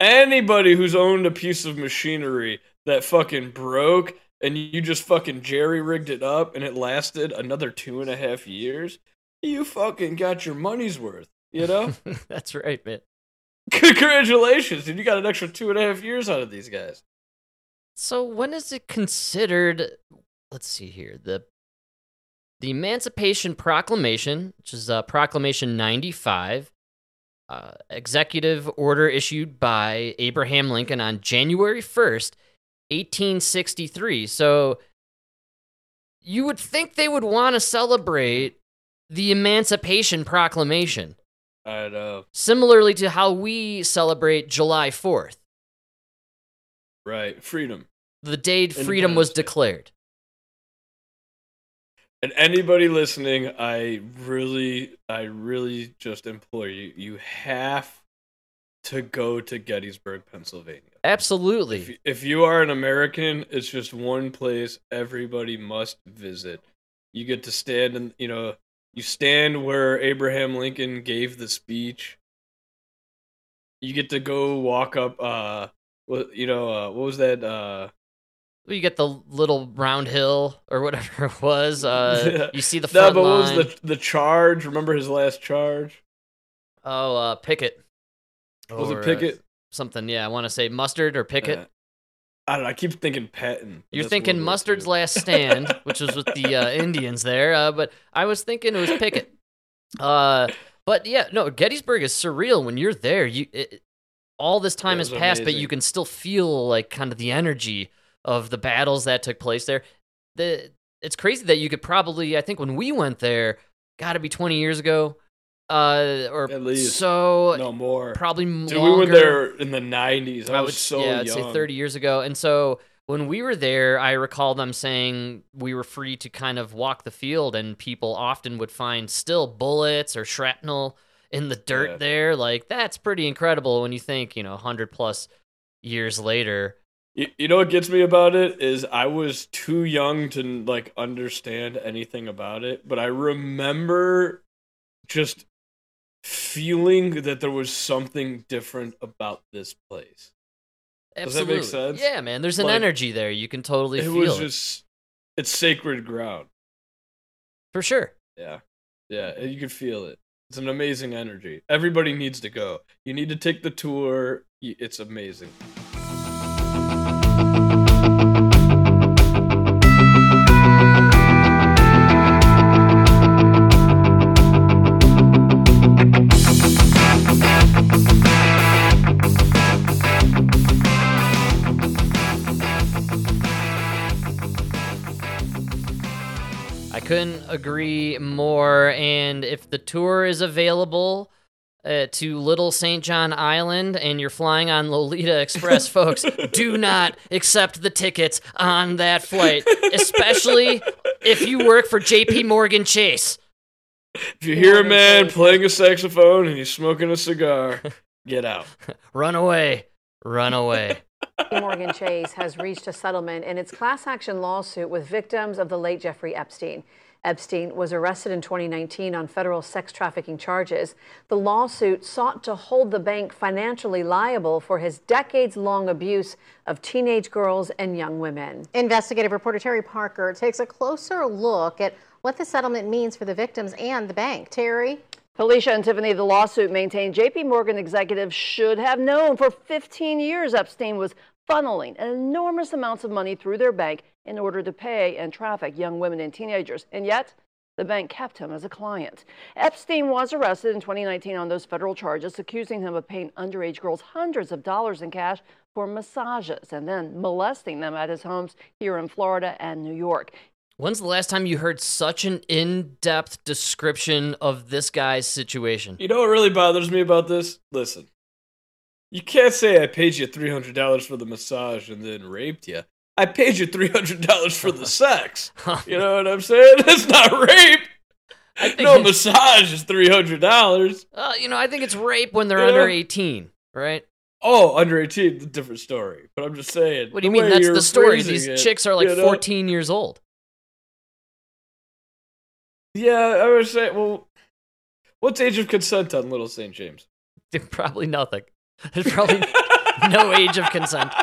Anybody who's owned a piece of machinery that fucking broke and you just fucking jerry rigged it up and it lasted another two and a half years, you fucking got your money's worth. You know? That's right, man. Congratulations, dude. You got an extra two and a half years out of these guys. So when is it considered? Let's see here. The the Emancipation Proclamation, which is uh, Proclamation 95, uh, executive order issued by Abraham Lincoln on January 1st, 1863. So you would think they would want to celebrate the Emancipation Proclamation, I know. similarly to how we celebrate July 4th, Right. Freedom. the day freedom was declared. And anybody listening, I really, I really just implore you, you have to go to Gettysburg, Pennsylvania. Absolutely. If, if you are an American, it's just one place everybody must visit. You get to stand and you know, you stand where Abraham Lincoln gave the speech. You get to go walk up uh what you know, uh what was that uh You get the little round hill or whatever it was. Uh, you see the no, front but what line. was the the charge? Remember his last charge? Oh, uh, Pickett. Was it uh, Pickett? something, yeah. I want to say mustard or Pickett. Uh, I don't know. I keep thinking Patton. You're thinking Mustard's last stand, which was with the uh, Indians there, uh, but I was thinking it was Pickett. Uh, but yeah, no, Gettysburg is surreal when you're there. You it, all this time has was passed, but you can still feel like kind of the energy of the battles that took place there. The it's crazy that you could probably, I think, when we went there, got to be 20 years ago, uh, or At least. so no more. probably Dude, longer. we went there in the '90s. I, I was would so yeah, I'd young. say 30 years ago. And so when we were there, I recall them saying we were free to kind of walk the field, and people often would find still bullets or shrapnel in the dirt Yeah. there. Like that's pretty incredible when you think, you know, 100 plus years later. You, you know what gets me about it is I was too young to like understand anything about it, but I remember just feeling that there was something different about this place. Does that make sense? Yeah, man. There's an Like, energy there. You can totally it feel was it. just it's sacred ground. For sure. Yeah. Yeah, you can feel it. It's an amazing energy. Everybody needs to go. You need to take the tour. It's amazing. Couldn't agree more. And if the tour is available uh, to Little St. John Island and you're flying on Lolita Express, folks, do not accept the tickets on that flight, especially if you work for JP Morgan Chase. If you hear a man playing a saxophone and he's smoking a cigar, get out. Run away. Run away. Morgan Chase has reached a settlement in its class action lawsuit with victims of the late Jeffrey Epstein. Epstein was arrested in 2019 on federal sex trafficking charges. The lawsuit sought to hold the bank financially liable for his decades long abuse of teenage girls and young women. Investigative reporter Terry Parker takes a closer look at what the settlement means for the victims and the bank. Terry? Felicia and Tiffany, the lawsuit maintained JP Morgan executives should have known for 15 years Epstein was funneling enormous amounts of money through their bank in order to pay and traffic young women and teenagers. And yet, the bank kept him as a client. Epstein was arrested in 2019 on those federal charges, accusing him of paying underage girls hundreds of dollars in cash for massages and then molesting them at his homes here in Florida and New York. When's the last time you heard such an in depth description of this guy's situation? You know what really bothers me about this? Listen, you can't say I paid you three hundred dollars for the massage and then raped you. I paid you three hundred dollars for the sex. You know what I'm saying? That's not rape. No massage is three hundred dollars. Uh, you know, I think it's rape when they're under 18, right? Oh, under eighteen, a different story. But I'm just saying. What do you mean? That's the story. These it, chicks are like you know? 14 years old. Yeah, I would say. Well, what's age of consent on Little St. James? Probably nothing. There's probably no age of consent.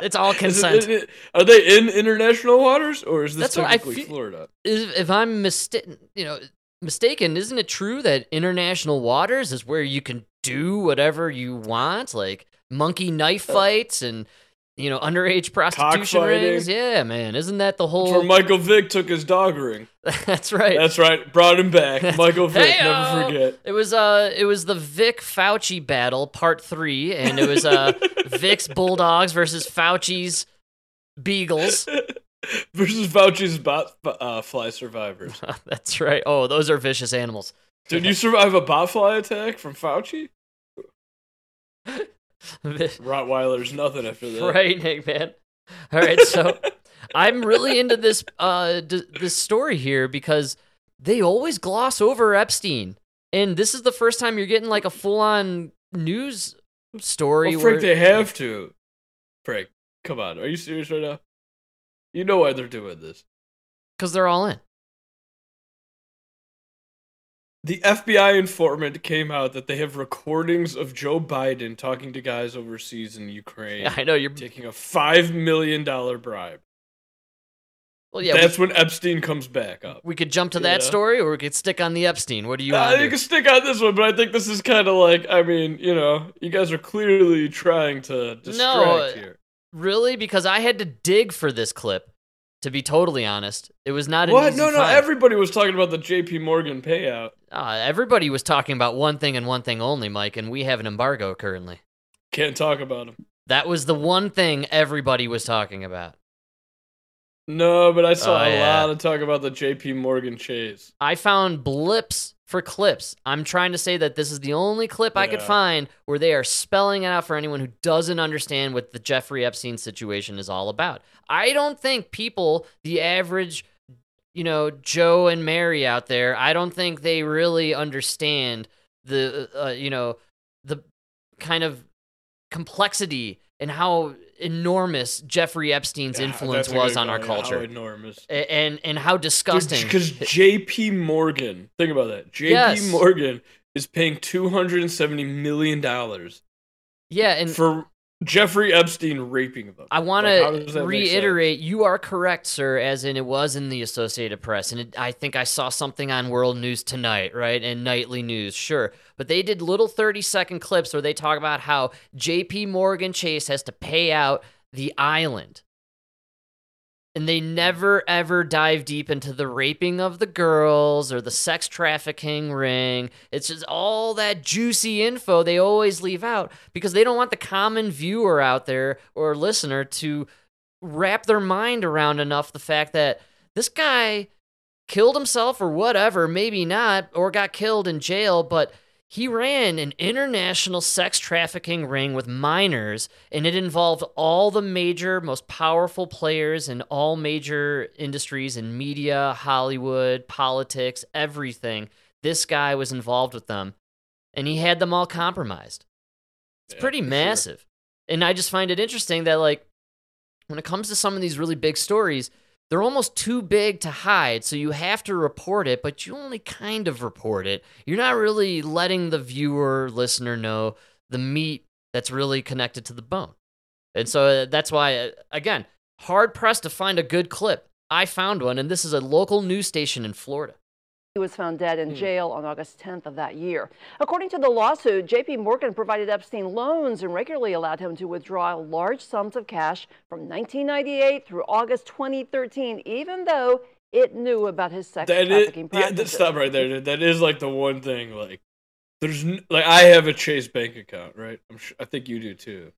It's all Is it- consent. it- are they in international waters or is this That's what I technically feel- Florida? Is- if I'm mistaken, you know, mistaken, isn't it true that international waters is where you can do whatever you want, like monkey knife uh, fights and you know underage prostitution rings? Yeah, man, isn't that the That's where whole? Michael Vick took his dog ring. That's right. That's right. Brought him back. Michael Vick, Heyo! never forget. It was uh, it was the Vic Fauci battle, part three, and it was uh, Vick's Bulldogs versus Fauci's Beagles. Versus Fauci's bot uh, fly survivors. That's right. Oh, those are vicious animals. Did you survive a botfly attack from Fauci? Rottweiler's nothing after that. Frightening, man. All right, so I'm really into this uh d- this story here because they always gloss over Epstein, and this is the first time you're getting like a full on news story. Well, Frank, where- they have to. Frank, come on. Are you serious right now? You know why they're doing this. because they're all in. The FBI informant came out that they have recordings of Joe Biden talking to guys overseas in Ukraine. I know you're taking a five million dollar bribe. Well, yeah, we- that's when Epstein comes back up. We could jump to that Yeah. story, or we could stick on the Epstein. What do you Uh, want? you can stick on this one, but I think this is kind of like, I mean, you know, you guys are clearly trying to distract No, here. really? Because I had to dig for this clip. To be totally honest, it was not an What? No, no. find. Everybody was talking about the J.P. Morgan payout. Uh, everybody was talking about one thing and one thing only, Mike, and we have an embargo currently. Can't talk about him. That was the one thing everybody was talking about. No, but I saw Oh, a yeah. lot of talk about the J.P. Morgan chase. I found blips for clips. I'm trying to say that this is the only clip I could find where they are spelling it out for anyone who doesn't understand what the Jeffrey Epstein situation is all about. I don't think people, the average, you know, Joe and Mary out there, I don't think they really understand the, uh, you know, the kind of complexity and how enormous Jeffrey Epstein's Yeah, influence was on our yeah, how culture. enormous. And and how disgusting. Because J.P. Morgan, think about that. J.P. Yes. Morgan is paying two hundred and seventy million dollars Yeah, and for Jeffrey Epstein raping them. I want Like, to reiterate, you are correct, sir, as in it was in the Associated Press. And it, I think I saw something on World News Tonight, right? And Nightly News, sure. But they did little 30 second clips where they talk about how JP Morgan Chase has to pay out the island. And they never ever dive deep into the raping of the girls or the sex trafficking ring. It's just all that juicy info they always leave out because they don't want the common viewer out there or listener to wrap their mind around enough the fact that this guy killed himself or whatever, maybe not, or got killed in jail, but he ran an international sex trafficking ring with minors, and it involved all the major, most powerful players in all major industries in media, Hollywood, politics, everything. This guy was involved with them, and he had them all compromised. It's Yeah, pretty for sure. massive. And I just find it interesting that, like, when it comes to some of these really big stories, they're almost too big to hide, so you have to report it, but you only kind of report it. You're not really letting the viewer, listener know the meat that's really connected to the bone. And so uh, that's why, uh, again, hard pressed to find a good clip. I found one, and this is a local news station in Florida. He was found dead Hmm. in jail on August 10th of that year. According to the lawsuit, JP Morgan provided Epstein loans and regularly allowed him to withdraw large sums of cash from 1998 through August 2013, even though it knew about his sex That is, trafficking yeah, practices. that, stop right there. That is like the one thing. Like, there's like I have a Chase bank account, right? I'm sure, I think you do too.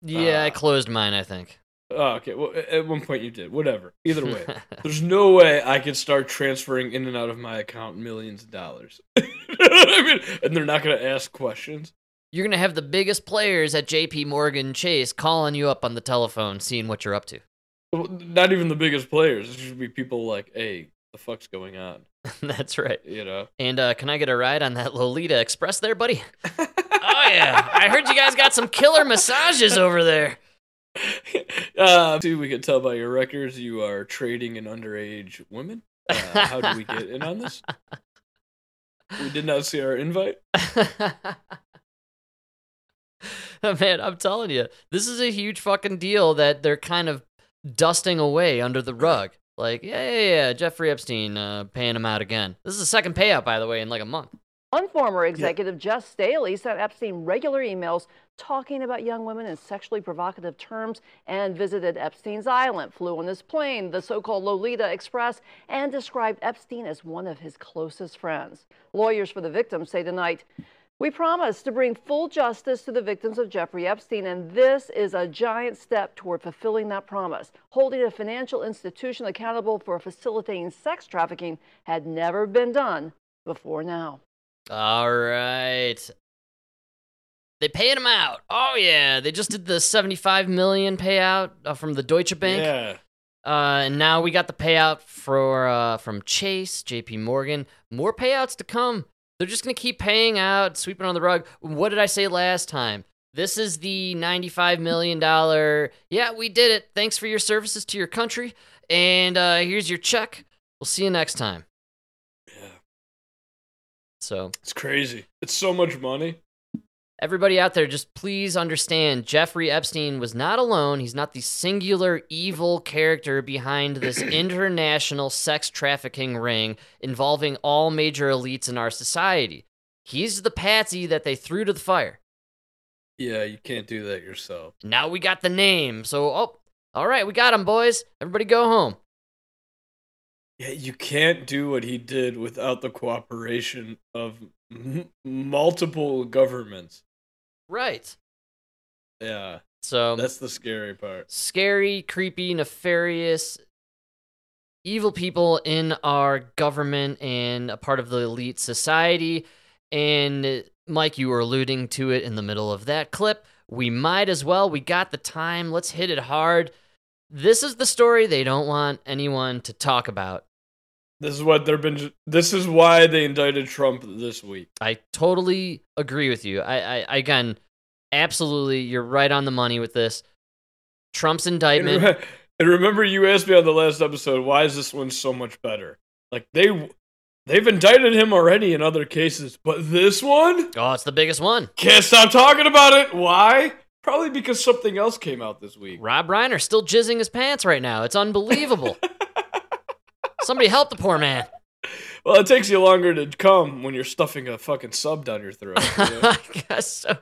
Yeah, I closed mine, I think. Oh, okay. Well, at one point you did. Whatever. Either way, there's no way I could start transferring in and out of my account millions of dollars. I mean, and they're not gonna ask questions. You're going to have the biggest players at JP Morgan Chase calling you up on the telephone, seeing what you're up to. Well, not even the biggest players. It should be people like, "Hey, the fuck's going on?" That's right. You know. And uh, can I get a ride on that Lolita Express there, buddy? oh, yeah. I heard you guys got some killer massages over there. Uh, see, we can tell by your records you are trading in underage women. Uh, how do we get in on this? We did not see our invite. Man, I'm telling you, this is a huge fucking deal that they're kind of dusting away under the rug. Like, yeah, yeah, yeah, Jeffrey Epstein uh, paying him out again. This is the second payout, by the way, in like a month. One former executive, Jes Staley, sent Epstein regular emails talking about young women in sexually provocative terms and visited Epstein's island, flew on his plane, the so called Lolita Express, and described Epstein as one of his closest friends. Lawyers for the victims say tonight, we promise to bring full justice to the victims of Jeffrey Epstein, and this is a giant step toward fulfilling that promise. Holding a financial institution accountable for facilitating sex trafficking had never been done before now. All right. They paid him out. Oh yeah, they just did the 75 million payout uh, from the Deutsche Bank. Yeah. Uh, and now we got the payout for uh, from Chase, J.P. Morgan. More payouts to come. They're just gonna keep paying out, sweeping on the rug. What did I say last time? This is the 95 million dollar. Yeah, we did it. Thanks for your services to your country. And uh, here's your check. We'll see you next time. So It's crazy. It's so much money. Everybody out there, just please understand Jeffrey Epstein was not alone. He's not the singular evil character behind this international sex trafficking ring involving all major elites in our society. He's the patsy that they threw to the fire. Yeah, you can't do that yourself. Now we got the name. So, oh, all right, we got him, boys. Everybody go home. Yeah, you can't do what he did without the cooperation of m- multiple governments. Right. Yeah, So, um, that's the scary part. scary, creepy, nefarious, evil people in our government and a part of the elite society. And Mike, you were alluding to it in the middle of that clip. We might as well. We got the time. Let's hit it hard. This is the story they don't want anyone to talk about. This is what they've been. This is why they indicted Trump this week. I totally agree with you. I, I again, absolutely, you're right on the money with this. Trump's And, indictment. re- and remember, you asked me on the last episode, why is this one so much better? Like they, they've indicted him already in other cases, but this one Oh, it's the biggest one. can't stop talking about it. Why? Probably because something else came out this week. Rob Reiner still jizzing his pants right now. It's unbelievable. Somebody help the poor man. Well, it takes you longer to come when you're stuffing a fucking sub down your throat. you know? I guess so.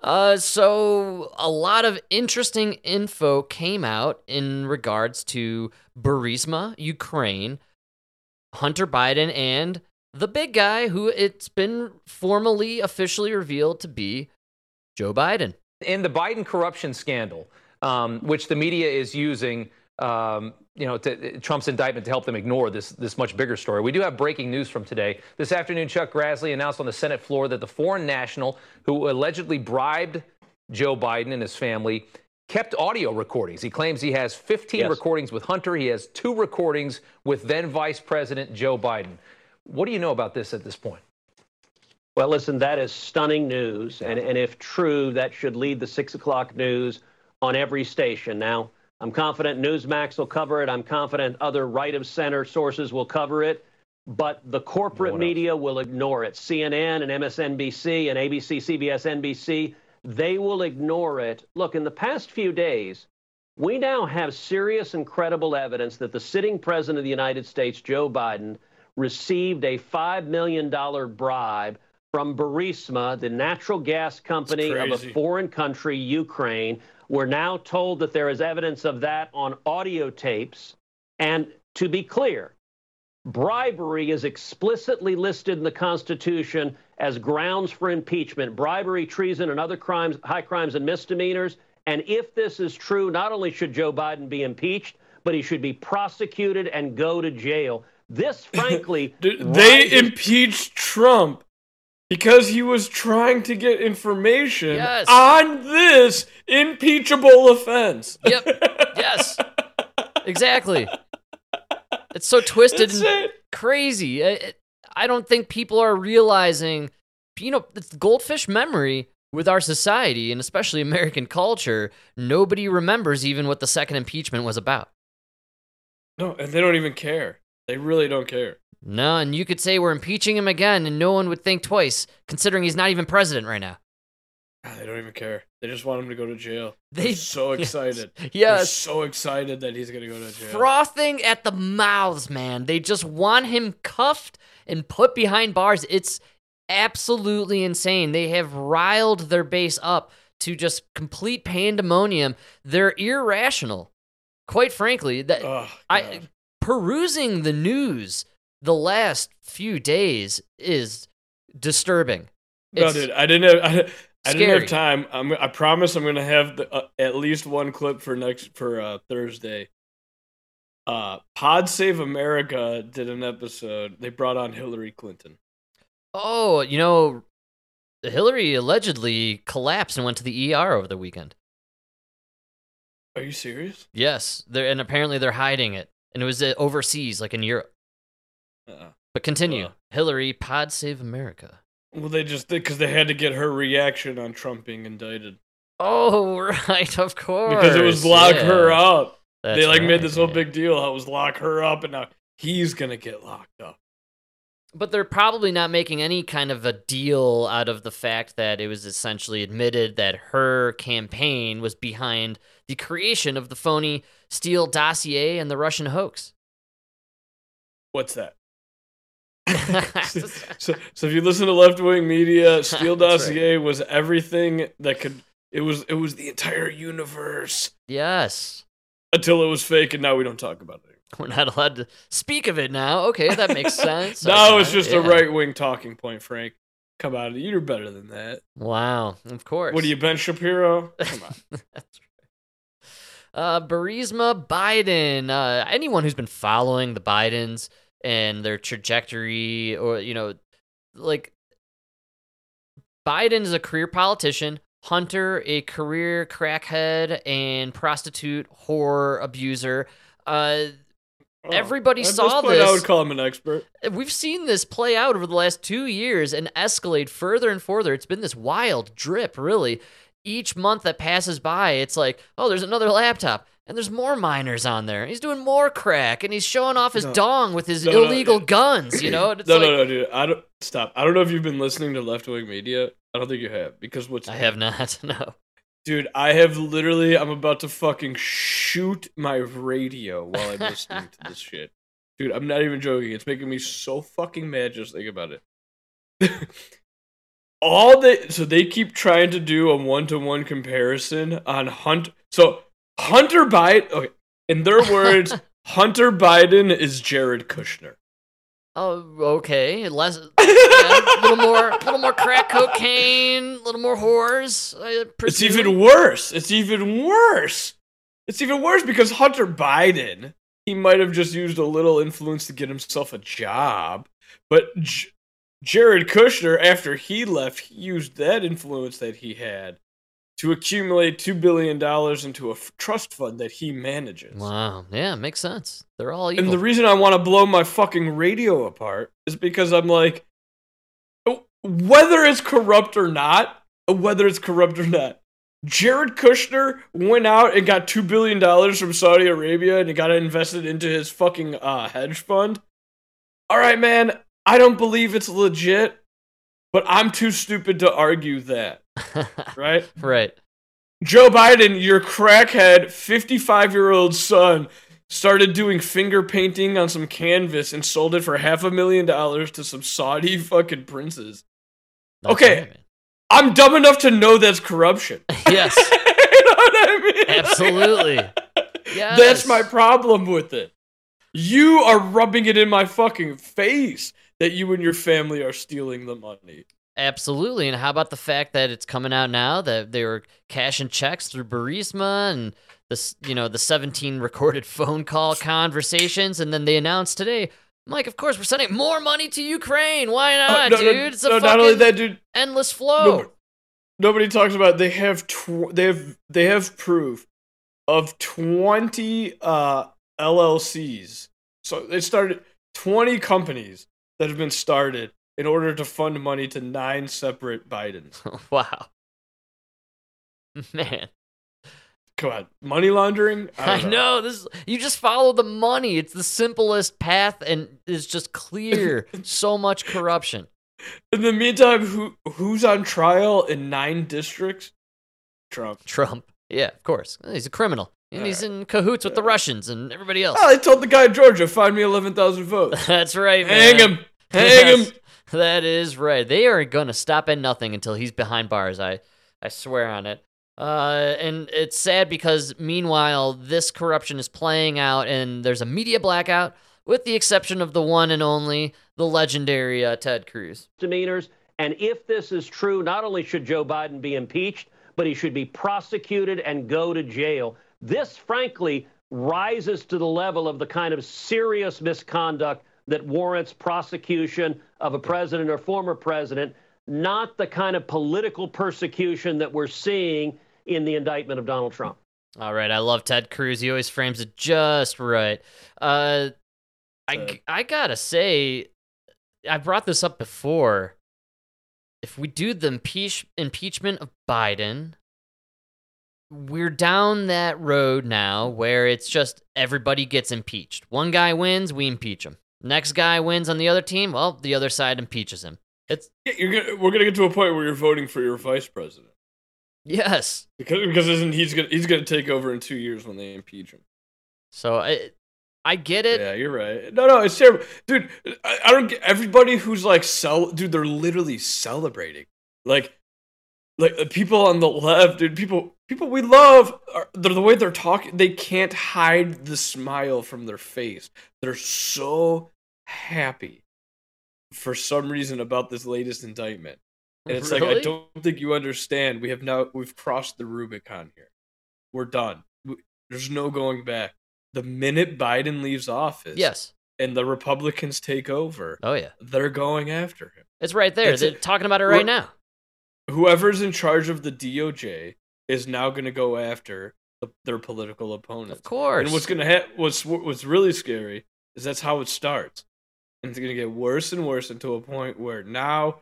Uh, so a lot of interesting info came out in regards to Burisma, Ukraine, Hunter Biden, and the big guy who it's been formally officially revealed to be Joe Biden. In the Biden corruption scandal, um, which the media is using, um, you know, to, Trump's indictment to help them ignore this this much bigger story. We do have breaking news from today. This afternoon, Chuck Grassley announced on the Senate floor that the foreign national who allegedly bribed Joe Biden and his family kept audio recordings. He claims he has 15 Yes. recordings with Hunter. He has two recordings with then Vice President Joe Biden. What do you know about this at this point? Well, listen, that is stunning news. And, and if true, that should lead the six o'clock news on every station. Now, I'm confident Newsmax will cover it. I'm confident other right of center sources will cover it. But the corporate media will ignore it. CNN and MSNBC and ABC, CBS, NBC, they will ignore it. Look, in the past few days, we now have serious and credible evidence that the sitting president of the United States, Joe Biden, received a $5 million bribe from Burisma, the natural gas company of a foreign country, Ukraine. We're now told that there is evidence of that on audio tapes. And to be clear, bribery is explicitly listed in the Constitution as grounds for impeachment bribery, treason, and other crimes, high crimes and misdemeanors. And if this is true, not only should Joe Biden be impeached, but he should be prosecuted and go to jail. This, frankly, They impeached Trump because he was trying to get information Yes. on this impeachable offense. Yep. yes. Exactly. It's so twisted That's and it. crazy. I, I don't think people are realizing, you know, it's goldfish memory with our society and especially American culture. Nobody remembers even what the second impeachment was about. No, and they don't even care. They really don't care. No, and you could say we're impeaching him again, and no one would think twice, considering he's not even president right now. Ah, They don't even care. They just want him to go to jail. They- They're so excited. They're Yes. so excited that he's gonna go to jail. Frothing at the mouths, man. They just want him cuffed and put behind bars. It's absolutely insane. They have riled their base up to just complete pandemonium. They're irrational. Quite frankly, that Oh, I perusing the news the last few days is disturbing. No, It's- dude, I didn't have. I, I didn't have time. I'm, I promise I'm gonna have the, uh, at least one clip for next for uh, Thursday. Uh, Pod Save America did an episode. They brought on Hillary Clinton. Oh, you know, Hillary allegedly collapsed and went to the ER over the weekend. Are you serious? Yes, they're and apparently they're hiding it, and it was uh, overseas, like in Europe. Uh-uh. But continue, Uh. Hillary, Pod Save America. Well, they just did because they had to get her reaction on Trump being indicted Oh, right, of course. because it was lock yeah. her up. That's they like made this whole yeah. big deal. How it was lock her up, and now he's gonna get locked up. But they're probably not making any kind of a deal out of the fact that it was essentially admitted that her campaign was behind the creation of the phony Steele dossier and the Russian hoax. What's that? so, so if you listen to left wing media, Steele That's dossier was everything that could. It was it was the entire universe yes. until it was fake, and now we don't talk about it. We're not allowed to speak of it now. Okay, that makes sense. now Okay, it's just yeah. a right wing talking point, Frank. Come on, you're better than that. Wow, of course. What are you, Ben Shapiro? Come on. That's right. Uh, Burisma Biden. Uh, anyone who's been following the Bidens and their trajectory, or you know, like Biden is a career politician. Hunter, a career crackhead and prostitute whore abuser. Uh, Oh, Everybody this saw point, I would call him an expert. We've seen this play out over the last two years and escalate further and further. It's been this wild drip, really. Each month that passes by, it's like, oh, there's another laptop, and there's more minors on there. He's doing more crack, and he's showing off his No. dong with his No, illegal no. guns. You know, no, like, no, no, dude. I don't stop. I don't know if you've been listening to left wing media. I don't think you have because what's I have not. No. Dude, I have literally I'm about to fucking shoot my radio while I'm listening to this shit. Dude, I'm not even joking. It's making me so fucking mad just think about it. All they so they keep trying to do a one-to-one comparison on Hunt so Hunter Biden okay, in their words, Hunter Biden is Jared Kushner. Oh, okay. Less, a little more, little more crack cocaine, a little more whores. It's even worse. It's even worse. It's even worse because Hunter Biden, he might have just used a little influence to get himself a job, but J- Jared Kushner, after he left, he used that influence that he had to accumulate two billion dollars into a f- trust fund that he manages. Wow. Yeah, makes sense. They're all evil. And the reason I want to blow my fucking radio apart is because I'm like, whether it's corrupt or not, whether it's corrupt or not, Jared Kushner went out and got $2 billion from Saudi Arabia and he got it invested into his fucking uh, hedge fund. All right, man, I don't believe it's legit, but I'm too stupid to argue that. Right? right. Joe Biden, your crackhead 55 year old son, started doing finger painting on some canvas and sold it for half a million dollars to some Saudi fucking princes. okay, I'm dumb enough to know that's corruption. Yes. you know what I mean? Absolutely. Yes. That's my problem with it. You are rubbing it in my fucking face that you and your family are stealing the money. Absolutely. And how about the fact that it's coming out now that they were cashing checks through Burisma and this, you know, the 17 recorded phone call conversations, and then they announced today, Mike, of course, we're sending more money to Ukraine. Why not, no, no, dude? it's a no, fucking not only that, dude. endless flow. Nobody, nobody talks about. It. They have tw- they have they have proof of twenty uh, LLCs. So they started twenty companies that have been started in order to fund money to nine separate Bidens. wow, man. Come on, money laundering. I, don't know this. You just follow the money. It's the simplest path, and it's just clear. so much corruption. In the meantime, who who's on trial in nine districts? Trump. Trump. Yeah, of course. He's a criminal, and he's uh, in cahoots with the uh, Russians and everybody else. Oh, they told the guy in Georgia, find me eleven thousand votes. That's right, Hang him. Hang him. That is right. They are gonna stop at nothing until he's behind bars. I, I swear on it. Uh, and it's sad because meanwhile, this corruption is playing out, and there's a media blackout, with the exception of the one and only, the legendary uh, Ted Cruz. Demeanors. And if this is true, not only should Joe Biden be impeached, but he should be prosecuted and go to jail. This, frankly, rises to the level of the kind of serious misconduct that warrants prosecution of a president or former president, not the kind of political persecution that we're seeing in the indictment of Donald Trump. All right, I love Ted Cruz. He always frames it just right. Uh, I I gotta say, I brought this up before. If we do the impeach impeachment of Biden, we're down that road now where it's just everybody gets impeached. One guy wins, we impeach him. Next guy wins on the other team, well, the other side impeaches him. It's Yeah, you're gonna, we're gonna get to a point where you're voting for your vice president yes. because because isn't he's gonna he's gonna take over in two years when they impeach him. So I I get it. Yeah, you're right. No, no, it's terrible, dude. I, I don't get everybody who's like cel, dude. They're literally celebrating, like, like uh, people on the left, dude. People, people we love. Are, they're the way they're talking. They can't hide the smile from their face. They're so happy for some reason about this latest indictment, and it's like I don't think you understand. We have now we've crossed the Rubicon here. We're done. We, there's no going back. The minute Biden leaves office, Yes. and the Republicans take over, Oh yeah. they're going after him. It's right there. It's They're talking about it right now. Whoever's in charge of the DOJ is now going to go after the, their political opponents. Of course. And what's going to happen? What's what's really scary is that's how it starts, and it's going to get worse and worse until a point where now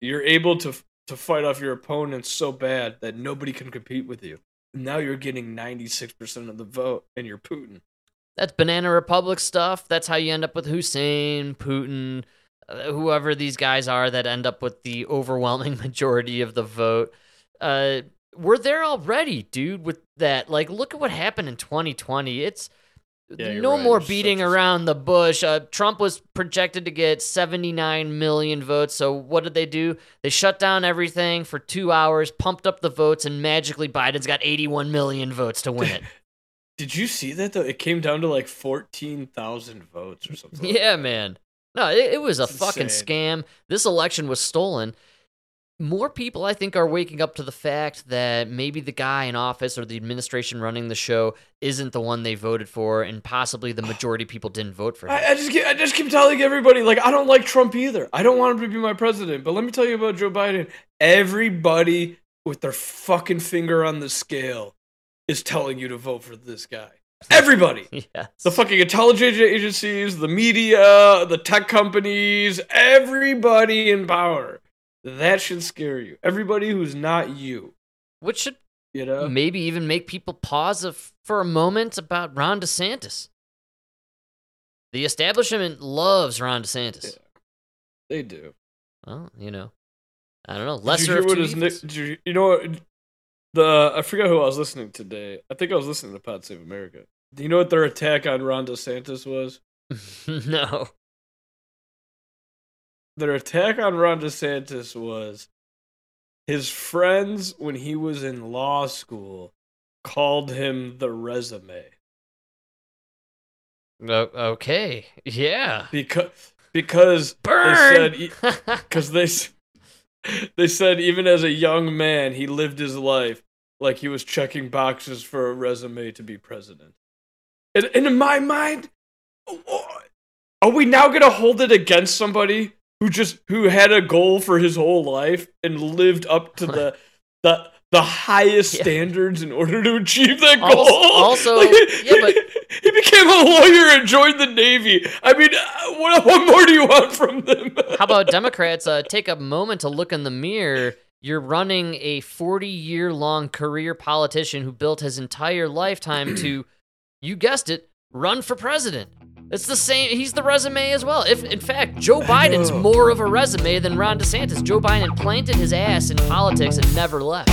you're able to to fight off your opponents so bad that nobody can compete with you. Now you're getting 96% of the vote, and you're Putin. That's Banana Republic stuff. That's how you end up with Hussein, Putin, uh, whoever these guys are that end up with the overwhelming majority of the vote. Uh, we're there already, dude, with that. Like, look at what happened in 2020. It's Yeah, no right. more beating a- around the bush. Uh, Trump was projected to get 79 million votes. So what did they do? They shut down everything for two hours, pumped up the votes, and magically Biden's got 81 million votes to win it. Did you see that though? It came down to like fourteen thousand votes or something. yeah, man. No, it, it was a It's fucking insane. scam. This election was stolen. More people, I think, are waking up to the fact that maybe the guy in office or the administration running the show isn't the one they voted for, and possibly the majority of people didn't vote for him. I, I just keep, I just keep telling everybody like I don't like Trump either. I don't want him to be my president. But let me tell you about Joe Biden. Everybody with their fucking finger on the scale is telling you to vote for this guy. Everybody. yes. The fucking intelligence agencies, the media, the tech companies, everybody in power. That should scare you. Everybody who's not you. Which should You know? maybe even make people pause a, for a moment about Ron DeSantis. The establishment loves Ron DeSantis. They do. Well, you know, I don't know. Did you hear of what two his evils. nick- you, you know what? The I forgot who I was listening today. I think I was listening to Pod Save America. Do you know what their attack on Ron DeSantis was? no. Their attack on Ron DeSantis was his friends when he was in law school called him the resume O- okay. Yeah. because because Burn! they said because they they said even as a young man he lived his life like he was checking boxes for a resume to be president. And, and in my mind, are we now going to hold it against somebody who just who had a goal for his whole life and lived up to the the the highest standards in order to achieve that goal? Also- also- Like, yeah, but- he became a lawyer and joined the navy. I mean, uh, what what more do you want from them? How about Democrats uh, take a moment to look in the mirror? You're running a 40 year long career politician who built his entire lifetime to, you guessed it, run for president. It's the same. He's the resume as well. If in fact Joe Biden's more of a resume than Ron DeSantis. Joe Biden planted his ass in politics and never left.